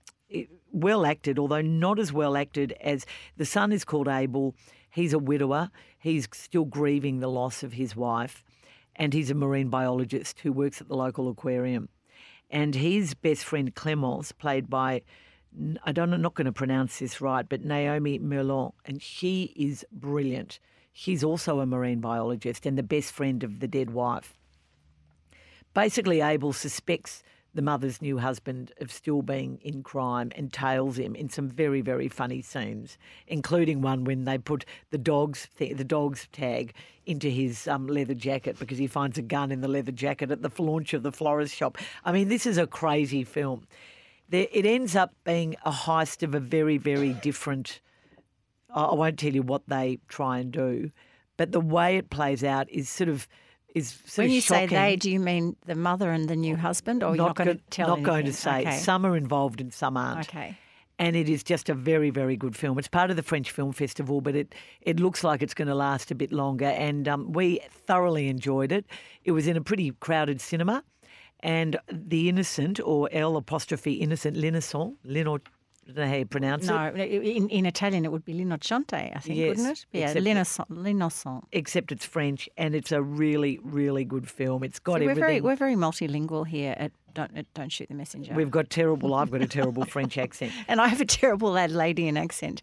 well acted, although not as well acted as the son is called Abel. He's a widower. He's still grieving the loss of his wife, and he's a marine biologist who works at the local aquarium. And his best friend Clemence, played by I don't I'm not going to pronounce this right, but Naomi Merlon, and she is brilliant. She's also a marine biologist and the best friend of the dead wife. Basically, Abel suspects the mother's new husband of still being in crime and tails him in some very, very funny scenes, including one when they put the dog's th- the dog's tag into his um, leather jacket because he finds a gun in the leather jacket at the launch of the florist shop. I mean, this is a crazy film. There, it ends up being a heist of a very, very different. I I won't tell you what they try and do, but the way it plays out is sort of is When you say they, do you mean the mother and the new husband, or you're not going to tell? not going to say. Okay. Some are involved and some aren't. Okay. And it is just a very, very good film. It's part of the French Film Festival, but it, it looks like it's going to last a bit longer. And um, we thoroughly enjoyed it. It was in a pretty crowded cinema. And The Innocent, or L apostrophe Innocent, L'Innocent, I don't know how you pronounce it. No, in, in Italian it would be l'innocente, I think, Yes, wouldn't it? Yeah, l'innocent. l'innocent. Except it's French, and it's a really, really good film. It's got See, we're very we're very multilingual here at Don't at Don't Shoot the Messenger. We've got terrible. I've got a terrible French accent. and I have a terrible Adelaidean accent.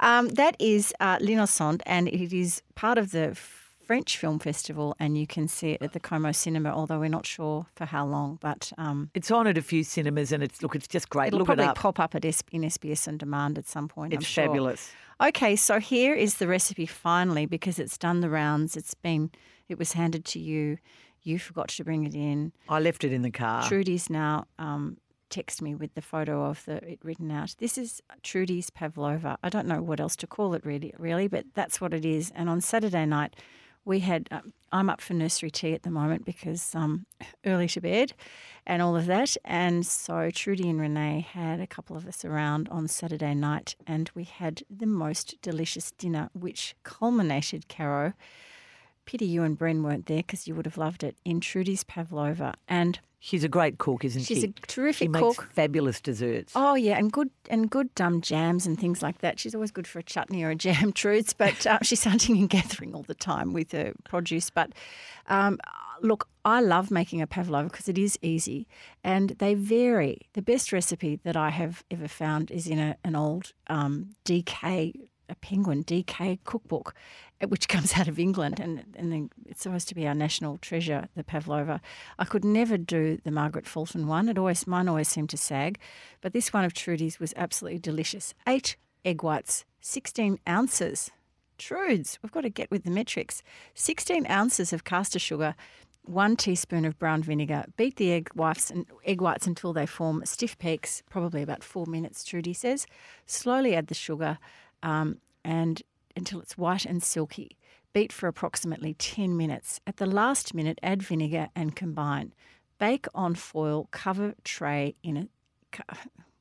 Um, that is uh, L'Innocent, and it is part of the French Film Festival, and you can see it at the Como Cinema, although we're not sure for how long. But um, It's on at a few cinemas, and it's look, it's just great. it'll look it probably up. pop up at S- in SBS on demand at some point. I'm It's sure. fabulous. Okay, so here is the recipe finally because it's done the rounds. It's been, it was handed to you. You forgot to bring it in. I left it in the car. Trudy's now um, text me with the photo of the it written out. This is Trudy's pavlova. I don't know what else to call it really, really, but that's what it is. And on Saturday night, we had. Um, I'm up for nursery tea at the moment because um, early to bed, and all of that. And so Trudy and Renee had a couple of us around on Saturday night, and we had the most delicious dinner, which culminated, Caro. Pity you and Bren weren't there because you would have loved it in Trudy's pavlova. And She's a great cook, isn't She's she? She's a terrific she makes cook. fabulous desserts. Oh yeah, and good and good um, jams and things like that. She's always good for a chutney or a jam, Truths. But uh, she's hunting and gathering all the time with her produce. But um, look, I love making a pavlova because it is easy, and they vary. The best recipe that I have ever found is in a, an old um, DK. A penguin DK cookbook, uh, which comes out of England, and and it's supposed to be our national treasure, the pavlova. I could never do the Margaret Fulton one; it always mine always seemed to sag, but this one of Trudy's was absolutely delicious. Eight egg whites, sixteen ounces. Trudes, we've got to get with the metrics. Sixteen ounces of caster sugar, one teaspoon of brown vinegar. Beat the egg whites and egg whites until they form stiff peaks, probably about four minutes. Trudy says. Slowly add the sugar, um, and until it's white and silky. Beat for approximately ten minutes. At the last minute, add vinegar and combine. Bake on foil. Cover tray in a.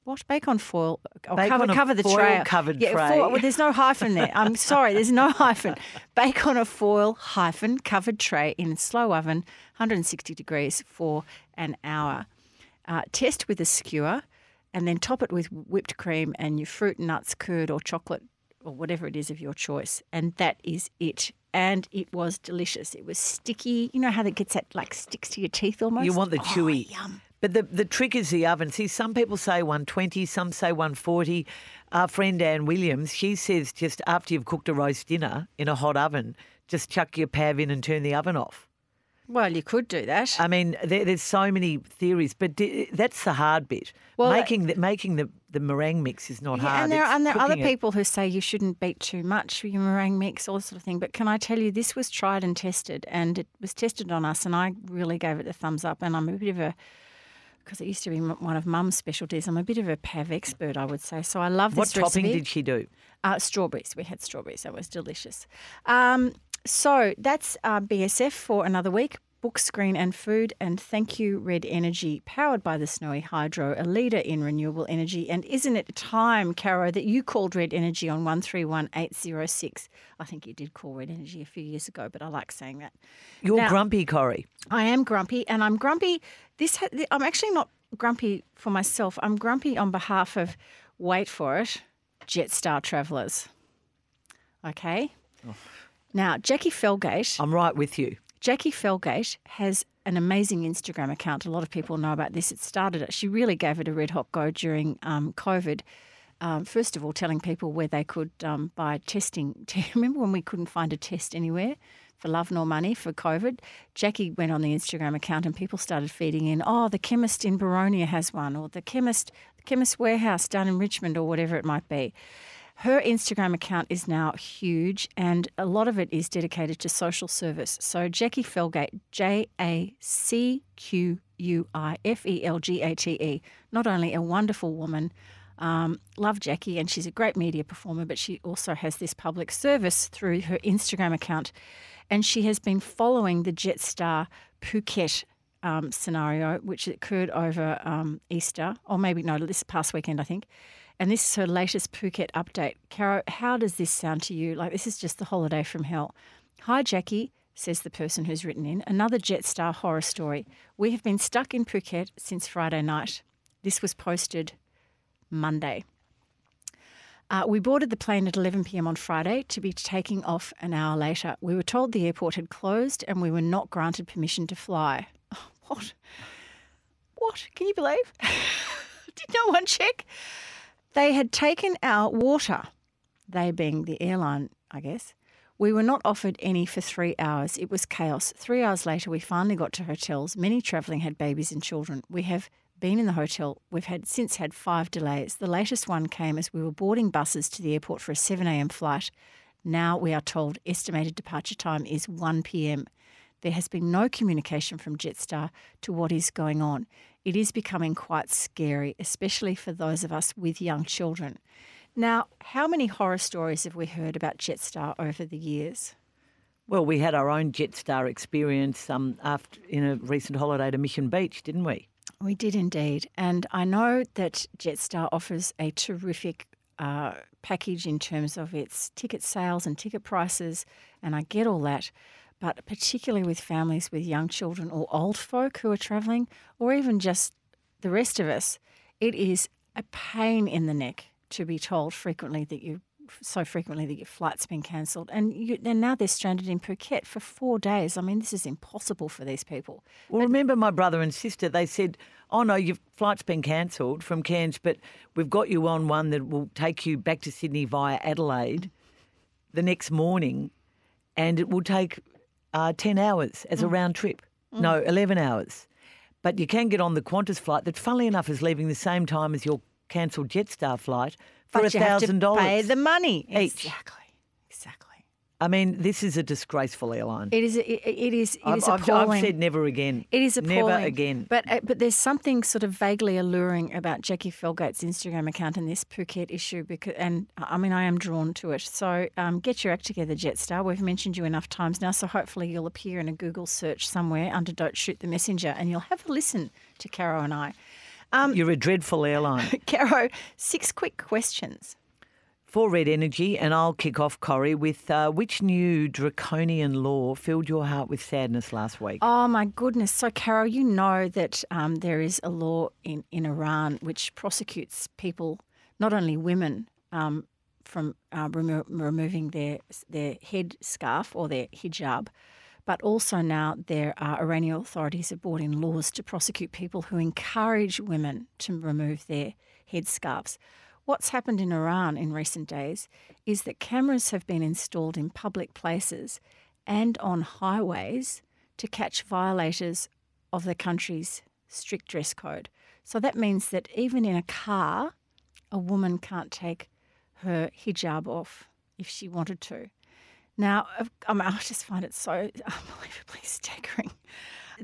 What bake on foil? Or Bake cover on cover the tray. foil-covered yeah, tray. Foil, well, there's no hyphen there. I'm sorry, there's no hyphen. Bake on a foil hyphen covered tray in a slow oven, 160 degrees for an hour. Uh, test with a skewer, and then top it with whipped cream and your fruit, nuts, curd, or chocolate, or whatever it is of your choice. And that is it. And it was delicious. It was sticky. You know how that gets that like sticks to your teeth almost. You want the Oh, chewy. yum. But the, the trick is the oven. See, some people say 120, some say 140. Our friend Anne Williams, she says just after you've cooked a roast dinner in a hot oven, just chuck your pav in and turn the oven off. Well, you could do that. I mean, there, there's so many theories, but di- that's the hard bit. Well, making the, making the, the meringue mix is not Yeah, hard. and there, and there are other it. people who say you shouldn't beat too much for your meringue mix, all sort of thing. But can I tell you, this was tried and tested, and it was tested on us, and I really gave it the thumbs up. And I'm a bit of a because it used to be m- one of Mum's specialties. I'm a bit of a pav expert, I would say. So I love this What this topping did she do? Uh, strawberries. We had strawberries. That was delicious. Um, so that's uh, BSF for another week. Book, screen, and food. And thank you, Red Energy, powered by the Snowy Hydro, a leader in renewable energy. And isn't it time, Caro, that you called Red Energy on 131806? I think you did call Red Energy a few years ago, but I like saying that. You're Now- grumpy, Corrie. I am grumpy, and I'm grumpy. This ha- I'm actually not grumpy for myself. I'm grumpy on behalf of, wait for it, Jetstar travellers. Okay. Now, Jacqui Felgate. I'm right with you. Jacqui Felgate has an amazing Instagram account. A lot of people know about this. It started it. She really gave it a red hot go during um, COVID. Um, first of all, telling people where they could um, buy testing. Do you remember when we couldn't find a test anywhere for love nor money for COVID? Jacqui went on the Instagram account and people started feeding in. Oh, the chemist in Boronia has one, or the chemist, the chemist warehouse down in Richmond, or whatever it might be. Her Instagram account is now huge, and a lot of it is dedicated to social service. So, Jacqui Felgate, J A C Q U I F E L G A T E, not only a wonderful woman, um, love Jacqui, and she's a great media performer, but she also has this public service through her Instagram account. And she has been following the Jetstar Phuket um, scenario, which occurred over um, Easter, or maybe no, this past weekend, I think. And this is her latest Phuket update. Caro, how does this sound to you? Like, this is just the holiday from hell. Hi, Jacqui, says the person who's written in. Another Jetstar horror story. We have been stuck in Phuket since Friday night. This was posted Monday. Uh, we boarded the plane at 11 pm on Friday to be taking off an hour later. We were told the airport had closed and we were not granted permission to fly. What? What? Can you believe? Did no one check? They had taken our water, they being the airline, I guess. We were not offered any for three hours. It was chaos. Three hours later, we finally got to hotels. Many travelling had babies and children. We have been in the hotel. We've had since had five delays. The latest one came as we were boarding buses to the airport for a 7 a.m. flight. Now we are told estimated departure time is 1 p.m. There has been no communication from Jetstar to what is going on. It is becoming quite scary, especially for those of us with young children. Now, how many horror stories have we heard about Jetstar over the years? Well, we had our own Jetstar experience um, after in a recent holiday to Mission Beach, didn't we? We did indeed. And I know that Jetstar offers a terrific uh, package in terms of its ticket sales and ticket prices, and I get all that. But particularly with families with young children or old folk who are travelling, or even just the rest of us, it is a pain in the neck to be told frequently that you so frequently that your flight's been cancelled, and you, and now they're stranded in Phuket for four days. I mean, this is impossible for these people. Well, remember my brother and sister, they said, oh no, your flight's been cancelled from Cairns, but we've got you on one that will take you back to Sydney via Adelaide the next morning, and it will take uh, 10 hours as a round trip. No, 11 hours. But you can get on the Qantas flight that, funnily enough, is leaving the same time as your cancelled Jetstar flight for But you have to $1,000 Pay the money each. Exactly. I mean, this is a disgraceful airline. It is. It, it is. It I've, is I've- appalling. I've said never again. It is appalling. Never again. But uh, but there's something sort of vaguely alluring about Jacqui Felgate's Instagram account and this Phuket issue because and I mean I am drawn to it. So um, get your act together, Jetstar. We've mentioned you enough times now, so hopefully you'll appear in a Google search somewhere under "Don't Shoot the Messenger" and you'll have a listen to Caro and I. You're a dreadful airline. Caro, six quick questions. For Red Energy, and I'll kick off, Corrie, with uh, which new draconian law filled your heart with sadness last week? Oh my goodness! So, Caro, you know that um, there is a law in in Iran which prosecutes people, not only women, um, from uh, remo- removing their their head scarf or their hijab, but also now there are Iranian authorities have brought in laws to prosecute people who encourage women to remove their headscarves. What's happened in Iran in recent days is that cameras have been installed in public places and on highways to catch violators of the country's strict dress code. So that means that even in a car, a woman can't take her hijab off if she wanted to. Now, I, mean, I just find it so unbelievably staggering.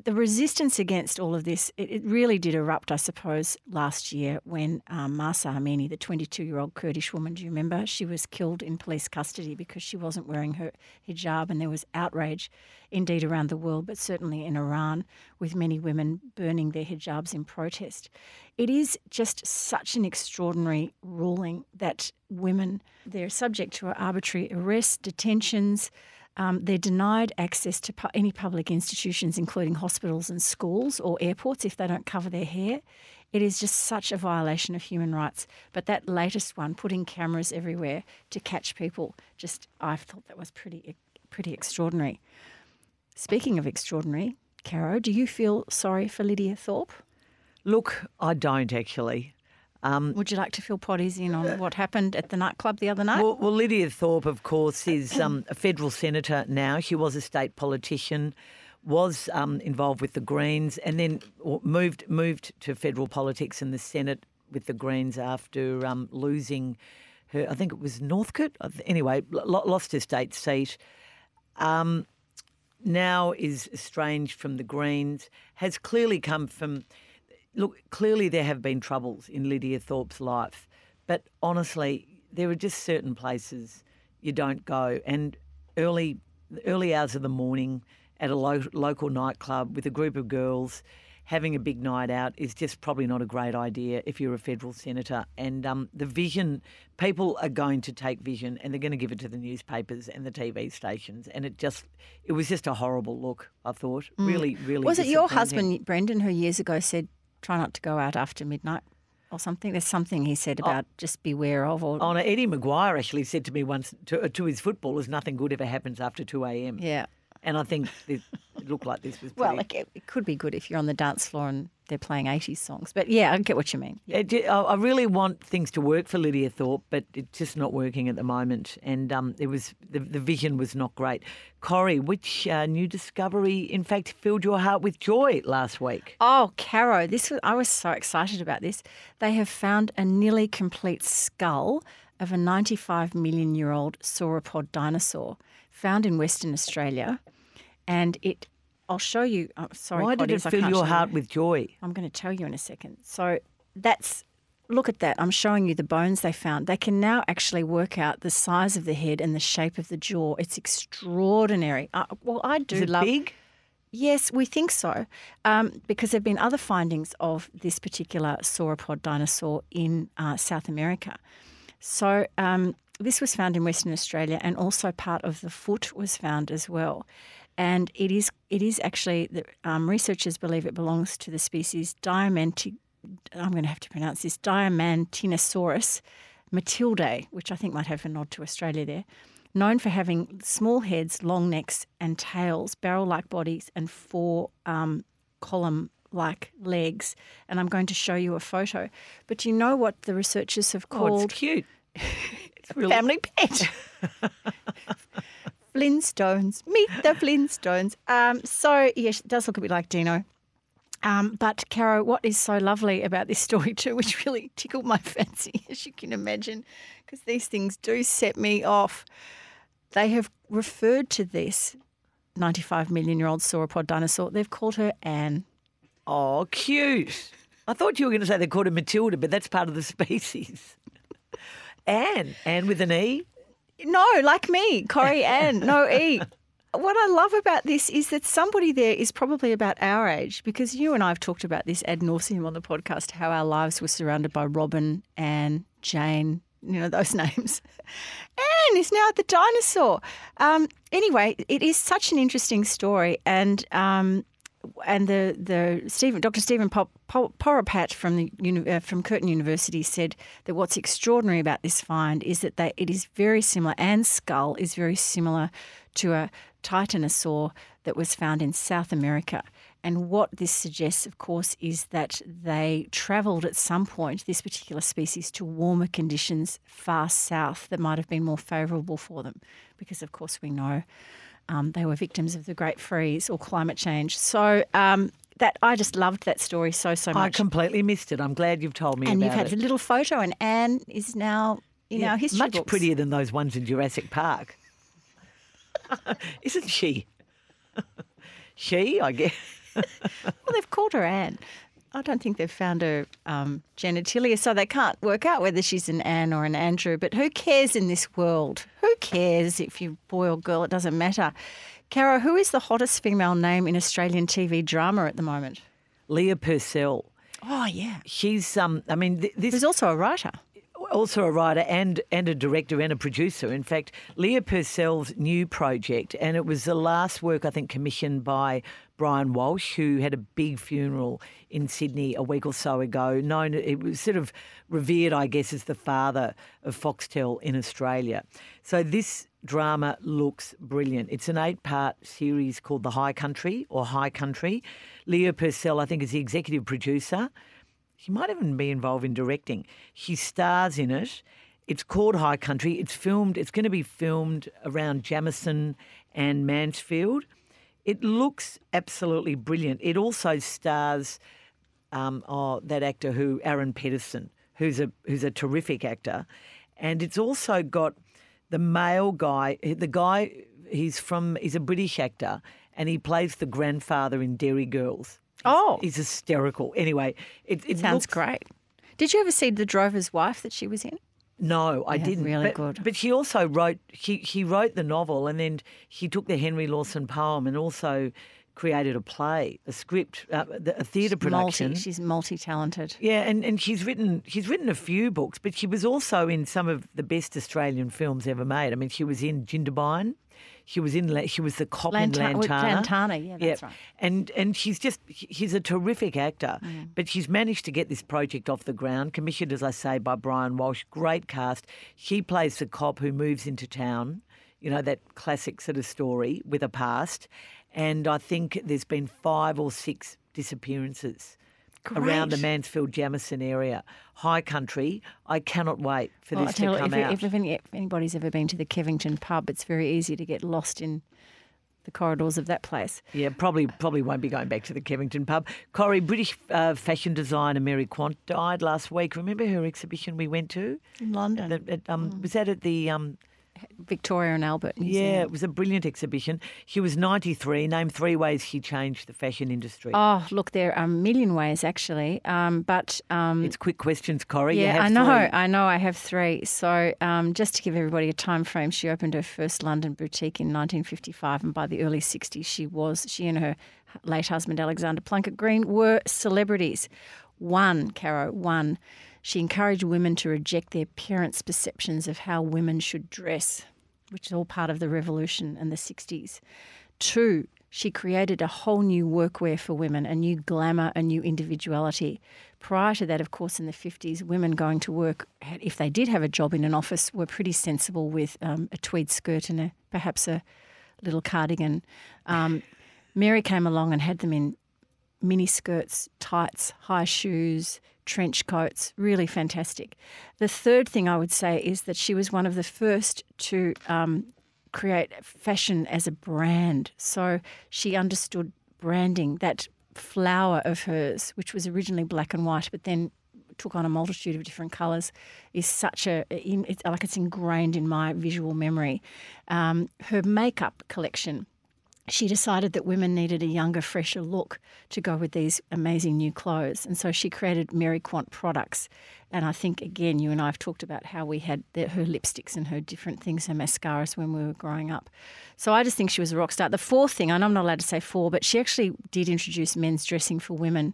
The resistance against all of this, it, it really did erupt, I suppose, last year when um, Mahsa Amini, the 22 year old Kurdish woman, do you remember? She was killed in police custody because she wasn't wearing her hijab, and there was outrage indeed around the world, but certainly in Iran, with many women burning their hijabs in protest. It is just such an extraordinary ruling that women, they're subject to arbitrary arrests, detentions. Um, they're denied access to pu- any public institutions, including hospitals and schools or airports, if they don't cover their hair. It is just such a violation of human rights. But that latest one, putting cameras everywhere to catch people, just I thought that was pretty pretty extraordinary. Speaking of extraordinary, Caro, do you feel sorry for Lydia Thorpe? Look, I don't actually. Um, Would you like to fill poddies in on what happened at the nightclub the other night? well, well, Lydia Thorpe, of course, is um, a federal senator now. She was a state politician, was um, involved with the Greens, and then moved moved to federal politics in the Senate with the Greens after um, losing her. I think it was Northcote. Anyway, lo- lost her state seat. Um, now is estranged from the Greens. Has clearly come from look, clearly there have been troubles in Lydia Thorpe's life, but honestly, there are just certain places you don't go. And early, early hours of the morning at a lo- local nightclub with a group of girls having a big night out is just probably not a great idea if you're a federal senator. And um, the vision, people are going to take vision and they're going to give it to the newspapers and the TV stations. And it just, it was just a horrible look. I thought, really, really. Mm. Was it your husband, Brendan, who years ago said, try not to go out after midnight or something? There's something he said oh. about just beware of or. Oh, Eddie McGuire actually said to me once to, uh, to his footballers, nothing good ever happens after 2 a.m. Yeah. And I think this, it looked like this was pretty. Well, like, it, it could be good if you're on the dance floor and they're playing 80s songs. But yeah, I get what you mean. It ju- I I really want things to work for Lydia Thorpe, but it's just not working at the moment. And um, it was the, the vision was not great. Corrie, which uh, new discovery, in fact, filled your heart with joy last week? Oh, Caro, this was, I was so excited about this. They have found a nearly complete skull of a 95 million year old sauropod dinosaur found in Western Australia. And it, I'll show you. Oh, sorry, Why did it fill your you. heart with joy? I'm going to tell you in a second. So that's look at that. I'm showing you the bones they found. They can now actually work out the size of the head and the shape of the jaw. It's extraordinary. Uh, well, I do Is it love. big? Yes, we think so, um, because there have been other findings of this particular sauropod dinosaur in uh, South America. So um, this was found in Western Australia, and also part of the foot was found as well. And it is it is actually the um, researchers believe it belongs to the species Diamanti. I'm going to have to pronounce this Diamantinosaurus matildae, which I think might have a nod to Australia there. Known for having small heads, long necks, and tails, barrel-like bodies, and four um, column-like legs. And I'm going to show you a photo. But do you know what the researchers have called? Oh, it's cute. It's really family pet. Flintstones. Meet the Flintstones. Um, so, yes, it does look a bit like Dino. Um, but, Caro, what is so lovely about this story, too, which really tickled my fancy, as you can imagine, because these things do set me off. They have referred to this 95 million year old sauropod dinosaur, they've called her Anne. Oh, cute. I thought you were going to say they called her Matilda, but that's part of the species. Anne. Anne with an E. No, like me, Corrie Ann, no E. What I love about this is that somebody there is probably about our age because you and I have talked about this ad nauseum on the podcast how our lives were surrounded by Robin, Anne, Jane, you know, those names. Anne is now at the dinosaur. Um, anyway, it is such an interesting story. And um, and the the Stephen Dr. Stephen Poropat from the uh, from Curtin University said that what's extraordinary about this find is that they, it is very similar. Anne's skull is very similar to a titanosaur that was found in South America. And what this suggests, of course, is that they travelled at some point, this particular species, to warmer conditions far south that might have been more favourable for them. Because, of course, we know um, they were victims of the Great Freeze or climate change. So um, that I just loved that story so so much. I completely missed it. I'm glad you've told me and you've had it. a little photo, and Anne is now in Yeah, our history much books. prettier than those ones in Jurassic Park. Isn't she? she, I guess. well, they've called her Anne. I don't think they've found her um, genitalia, so they can't work out whether she's an Anne or an Andrew. But who cares in this world? Who cares if you're boy or girl? It doesn't matter. Caro, who is the hottest female name in Australian TV drama at the moment? Leah Purcell. Oh, yeah. She's um. I mean, th- this Who's also a writer. also a writer and, and a director and a producer. In fact, Leah Purcell's new project, and it was the last work I think commissioned by Brian Walsh, who had a big funeral in Sydney a week or so ago. Known, it was sort of revered, I guess, as the father of Foxtel in Australia. So this drama looks brilliant. It's an eight-part series called The High Country or High Country. Leah Purcell, I think, is the executive producer. She might even be involved in directing. She stars in it. It's called High Country. It's filmed, it's going to be filmed around Jamieson and Mansfield. It looks absolutely brilliant. It also stars um, oh, that actor who, Aaron Pedersen, who's a, who's a terrific actor. And it's also got the male guy, the guy, he's from, he's a British actor and he plays the grandfather in Derry Girls. Oh. He's hysterical. Anyway, it, it Sounds looks, great. Did you ever see The Drover's Wife that she was in? No, I Yeah, didn't. really but, good. But she also wrote. She she wrote the novel, and then she took the Henry Lawson poem and also created a play, a script, uh, a theatre production. Multi, she's multi-talented. Yeah, and, and she's written she's written a few books, but she was also in some of the best Australian films ever made. I mean, she was in Jindabyne. She was in she was the cop in Lantan- Lantana. Lantana, yeah, that's right. And and she's just she's a terrific actor, Mm. but she's managed to get this project off the ground. Commissioned, as I say, by Brian Walsh. Great cast. She plays the cop who moves into town. You know that classic sort of story with a past. And I think there's been five or six disappearances around the Mansfield Jamieson area. High country. I cannot wait for Well, this to come if, out. if, if, any, if anybody's ever been to the Kevington pub, it's very easy to get lost in the corridors of that place. Yeah, probably probably won't be going back to the Kevington pub. Corrie, British uh, fashion designer Mary Quant died last week. Remember her exhibition we went to? In London. At, at, um, Was that at the? Um, Victoria and Albert yeah, it was a brilliant exhibition. She was 93. Name three ways she changed the fashion industry. Oh, look, there are a million ways actually. Um, but um, it's quick questions. You yeah, I know, three. I know. I have three. So um, just to give everybody a time frame, she opened her first London boutique in 1955, and by the early 60s, she was she and her late husband Alexander Plunket Greene were celebrities. One, Caro, one. She encouraged women to reject their parents' perceptions of how women should dress, which is all part of the revolution in the 60s. Two, she created a whole new workwear for women, a new glamour, a new individuality. Prior to that, of course, in the 50s, women going to work, if they did have a job in an office, were pretty sensible with um, a tweed skirt and a, perhaps a little cardigan. Um, Mary came along and had them in mini skirts, tights, high shoes, trench coats, really fantastic. The third thing I would say is that she was one of the first to um, create fashion as a brand. So she understood branding, that flower of hers, which was originally black and white, but then took on a multitude of different colours, is such a in, it's like it's ingrained in my visual memory. Um, her makeup collection she decided that women needed a younger, fresher look to go with these amazing new clothes. And so she created Mary Quant products. And I think, again, you and I have talked about how we had the, her lipsticks and her different things, her mascaras when we were growing up. So I just think she was a rock star. The fourth thing, and I'm not allowed to say four, but she actually did introduce men's dressing for women.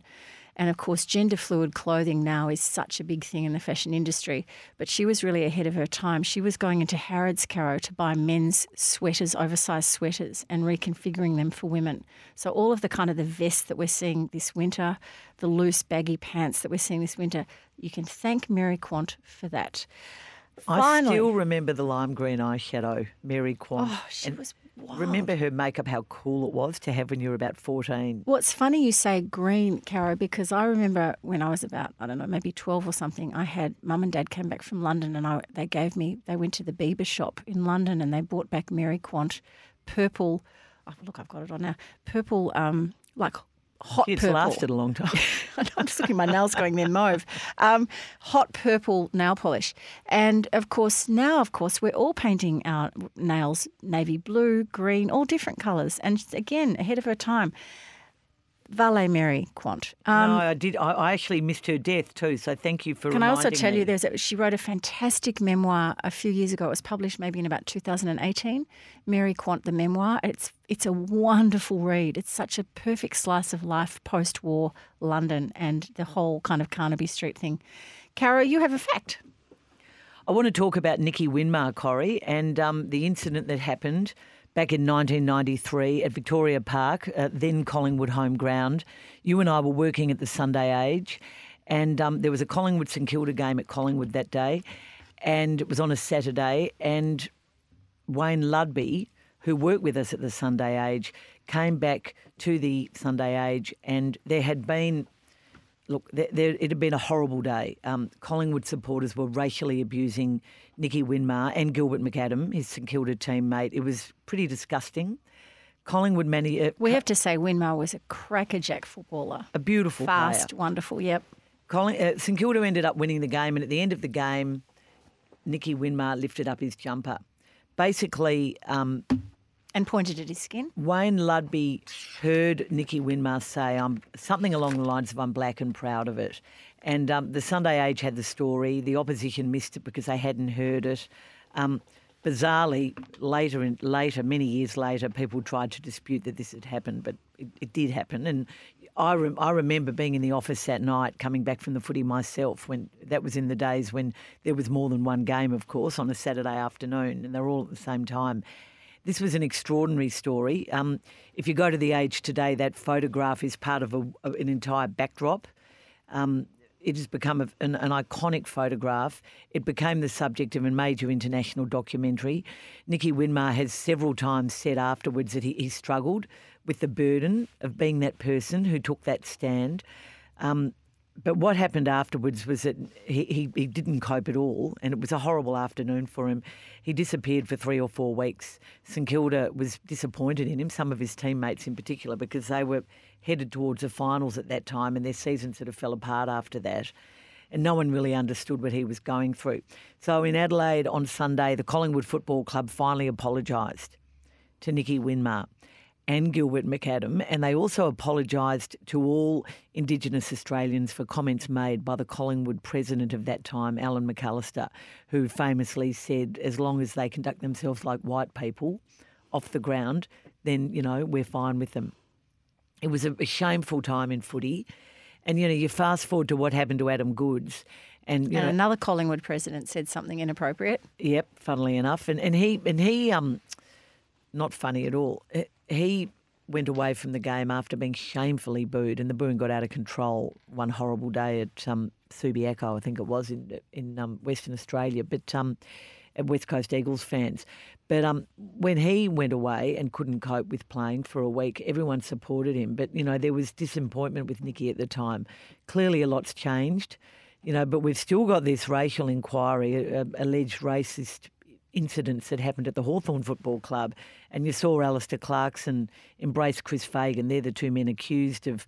And of course, gender fluid clothing now is such a big thing in the fashion industry. But she was really ahead of her time. She was going into Harrods Caro to buy men's sweaters, oversized sweaters, and reconfiguring them for women. So all of the kind of the vests that we're seeing this winter, the loose baggy pants that we're seeing this winter, you can thank Mary Quant for that. I still remember the lime green eyeshadow, Mary Quant. Oh, she And was wild. Remember her makeup, how cool it was to have when you were about 14. Well, it's funny you say green, Caro, because I remember when I was about, I don't know, maybe 12 or something, I had mum and dad came back from London and I, they gave me, they went to the Biba shop in London and they bought back Mary Quant purple, oh, look, I've got it on now, purple, um, like hot It's purple. lasted a long time. I'm just looking at my nails going, they're mauve. Um, hot purple nail polish. And of course, now, of course, we're all painting our nails navy blue, green, all different colours. And again, ahead of her time. Vale Mary Quant. Um, no, I did. I, I actually missed her death too. So thank you for. Can I also tell me. you, there's a, she wrote a fantastic memoir a few years ago. It was published maybe in about 2018. Mary Quant, the memoir. It's it's a wonderful read. It's such a perfect slice of life post-war London and the whole kind of Carnaby Street thing. Caro, you have a fact. I want to talk about Nicky Winmar, Corrie, and um, the incident that happened back in 1993 at Victoria Park, uh, then Collingwood home ground. You and I were working at the Sunday Age, and um, there was a Collingwood St Kilda game at Collingwood that day, and it was on a Saturday, and Wayne Ludbey, who worked with us at the Sunday Age, came back to the Sunday Age, and there had been look, there, there, it had been a horrible day. Um, Collingwood supporters were racially abusing Nicky Winmar and Gilbert McAdam, his St Kilda teammate. It was pretty disgusting. Collingwood many uh, We have to say Winmar was a crackerjack footballer. a beautiful Fast, player. wonderful, yep. Colling, uh, St Kilda ended up winning the game, and at the end of the game, Nicky Winmar lifted up his jumper. Basically, um, And pointed at his skin. Wayne Ludbey heard Nicky Winmar say um, something along the lines of "I'm black and proud of it," and um, the Sunday Age had the story. The opposition missed it because they hadn't heard it. Um, bizarrely, later, in, later, many years later, people tried to dispute that this had happened, but it, it did happen. And I, I remember being in the office that night, coming back from the footy myself. When that was in the days when there was more than one game, of course, on a Saturday afternoon, and they were all at the same time. This was an extraordinary story. Um, if you go to the Age today, that photograph is part of a, an entire backdrop. Um, it has become an, an iconic photograph. It became the subject of a major international documentary. Nicky Winmar has several times said afterwards that he, he struggled with the burden of being that person who took that stand. Um, but what happened afterwards was that he, he, he didn't cope at all, and it was a horrible afternoon for him. He disappeared for three or four weeks. St Kilda was disappointed in him, some of his teammates in particular, because they were headed towards the finals at that time, and their season sort of fell apart after that. And no one really understood what he was going through. So in Adelaide on Sunday, the Collingwood Football Club finally apologised to Nicky Winmar and Gilbert McAdam, and they also apologised to all Indigenous Australians for comments made by the Collingwood president of that time, Allan McAlister, who famously said, as long as they conduct themselves like white people off the ground, then, you know, we're fine with them. It was a, a shameful time in footy. And, you know, you fast forward to what happened to Adam Goodes. And, you And know, another Collingwood president said something inappropriate. Yep, funnily enough, and and he and he um, not funny at all. He- went away from the game after being shamefully booed, and the booing got out of control one horrible day at um, Subiaco, I think it was in in um, Western Australia, but um, at West Coast Eagles fans. But um, when he went away and couldn't cope with playing for a week, everyone supported him. But you know there was disappointment with Nicky at the time. Clearly, a lot's changed. You know, but we've still got this racial inquiry, uh, alleged racist incidents that happened at the Hawthorn Football Club. And you saw Alastair Clarkson embrace Chris Fagan. They're the two men accused of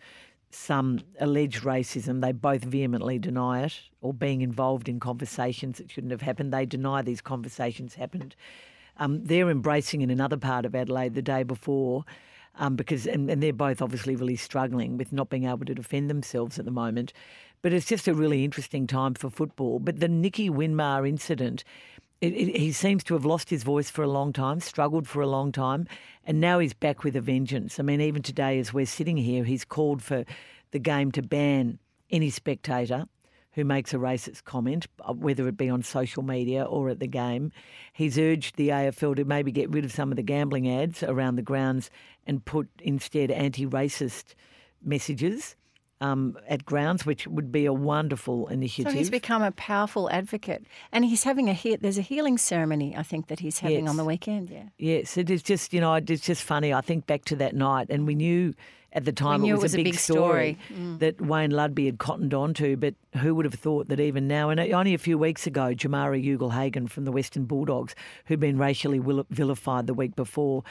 some alleged racism. They both vehemently deny it or being involved in conversations that shouldn't have happened. They deny these conversations happened. Um, they're embracing in another part of Adelaide the day before. Um, because and, and they're both obviously really struggling with not being able to defend themselves at the moment. But it's just a really interesting time for football. But the Nicky Winmar incident, it, it, he seems to have lost his voice for a long time, struggled for a long time, and now he's back with a vengeance. I mean, even today, as we're sitting here, he's called for the game to ban any spectator who makes a racist comment, uh, whether it be on social media or at the game. He's urged the AFL to maybe get rid of some of the gambling ads around the grounds and put instead anti racist messages. Um, at grounds, which would be a wonderful initiative. So he's become a powerful advocate, and he's having a he- there's a healing ceremony I think that he's having on the weekend. Yeah, Yes, it is just you know it's just funny. I think back to that night, and we knew at the time knew it was, a big, story, Mm. that Wayne Ludbey had cottoned onto. But who would have thought that even now, and only a few weeks ago, Jamarra Ugle-Hagan from the Western Bulldogs, who'd been racially vil- vilified the week before,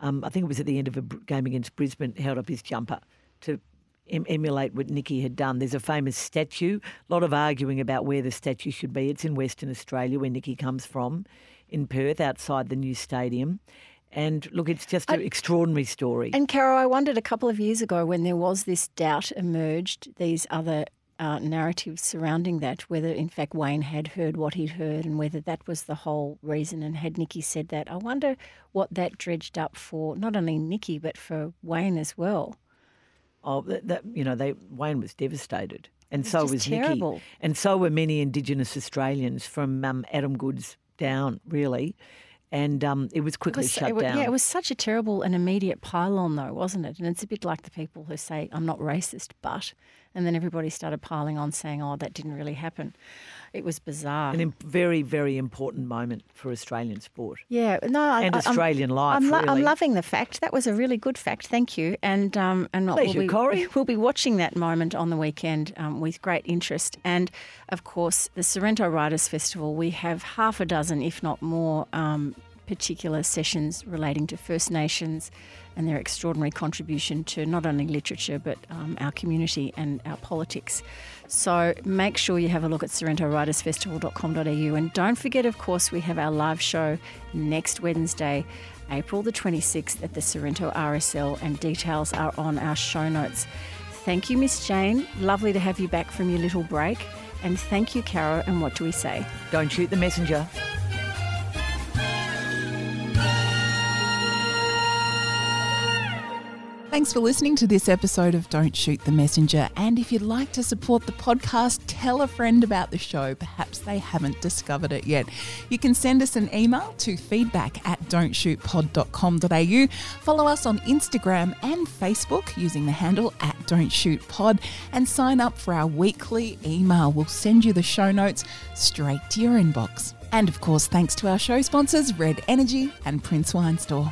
um, I think it was at the end of a game against Brisbane, held up his jumper to em- emulate what Nicky had done. There's a famous statue. A lot of arguing about where the statue should be. It's in Western Australia, where Nicky comes from, in Perth, outside the new stadium. And look, it's just an extraordinary story. And Carol, I wondered a couple of years ago when there was this doubt emerged, these other uh, narratives surrounding that, whether in fact Wayne had heard what he'd heard and whether that was the whole reason. And had Nicky said that, I wonder what that dredged up for not only Nicky but for Wayne as well. Oh, that, that you know, they Wayne was devastated, and so was terrible. Nicky, and so were many Indigenous Australians from um, Adam Goodes down, really, and um, it was It quickly was, shut it down. Yeah, it was such a terrible and immediate pile-on, though, wasn't it? And it's a bit like the people who say, "I'm not racist," but, and then everybody started piling on, saying, "Oh, that didn't really happen." It was bizarre. An im- very, very important moment for Australian sport Yeah, no, I, and I- I'm- Australian life. I'm, lo- I'm loving the fact. That was a really good fact. Thank you. And um, and Pleasure, we'll be, Corrie. we'll be watching that moment on the weekend um, with great interest. And of course, the Sorrento Writers Festival. We have half a dozen, if not more, um, particular sessions relating to First Nations and their extraordinary contribution to not only literature but um, our community and our politics. So make sure you have a look at sorrentowritersfestival.com.au and don't forget, of course, we have our live show next Wednesday, April the 26th at the Sorrento RSL, and details are on our show notes. Thank you, Miss Jane. Lovely to have you back from your little break. And thank you, Caro. And what do we say? Don't shoot the messenger. Thanks for listening to this episode of Don't Shoot the Messenger. And if you'd like to support the podcast, tell a friend about the show. Perhaps they haven't discovered it yet. You can send us an email to feedback at dontshootpod.com.au. Follow us on Instagram and Facebook using the handle at Don't Shoot Pod and sign up for our weekly email. We'll send you the show notes straight to your inbox. And of course, thanks to our show sponsors, Red Energy and Prince Wine Store.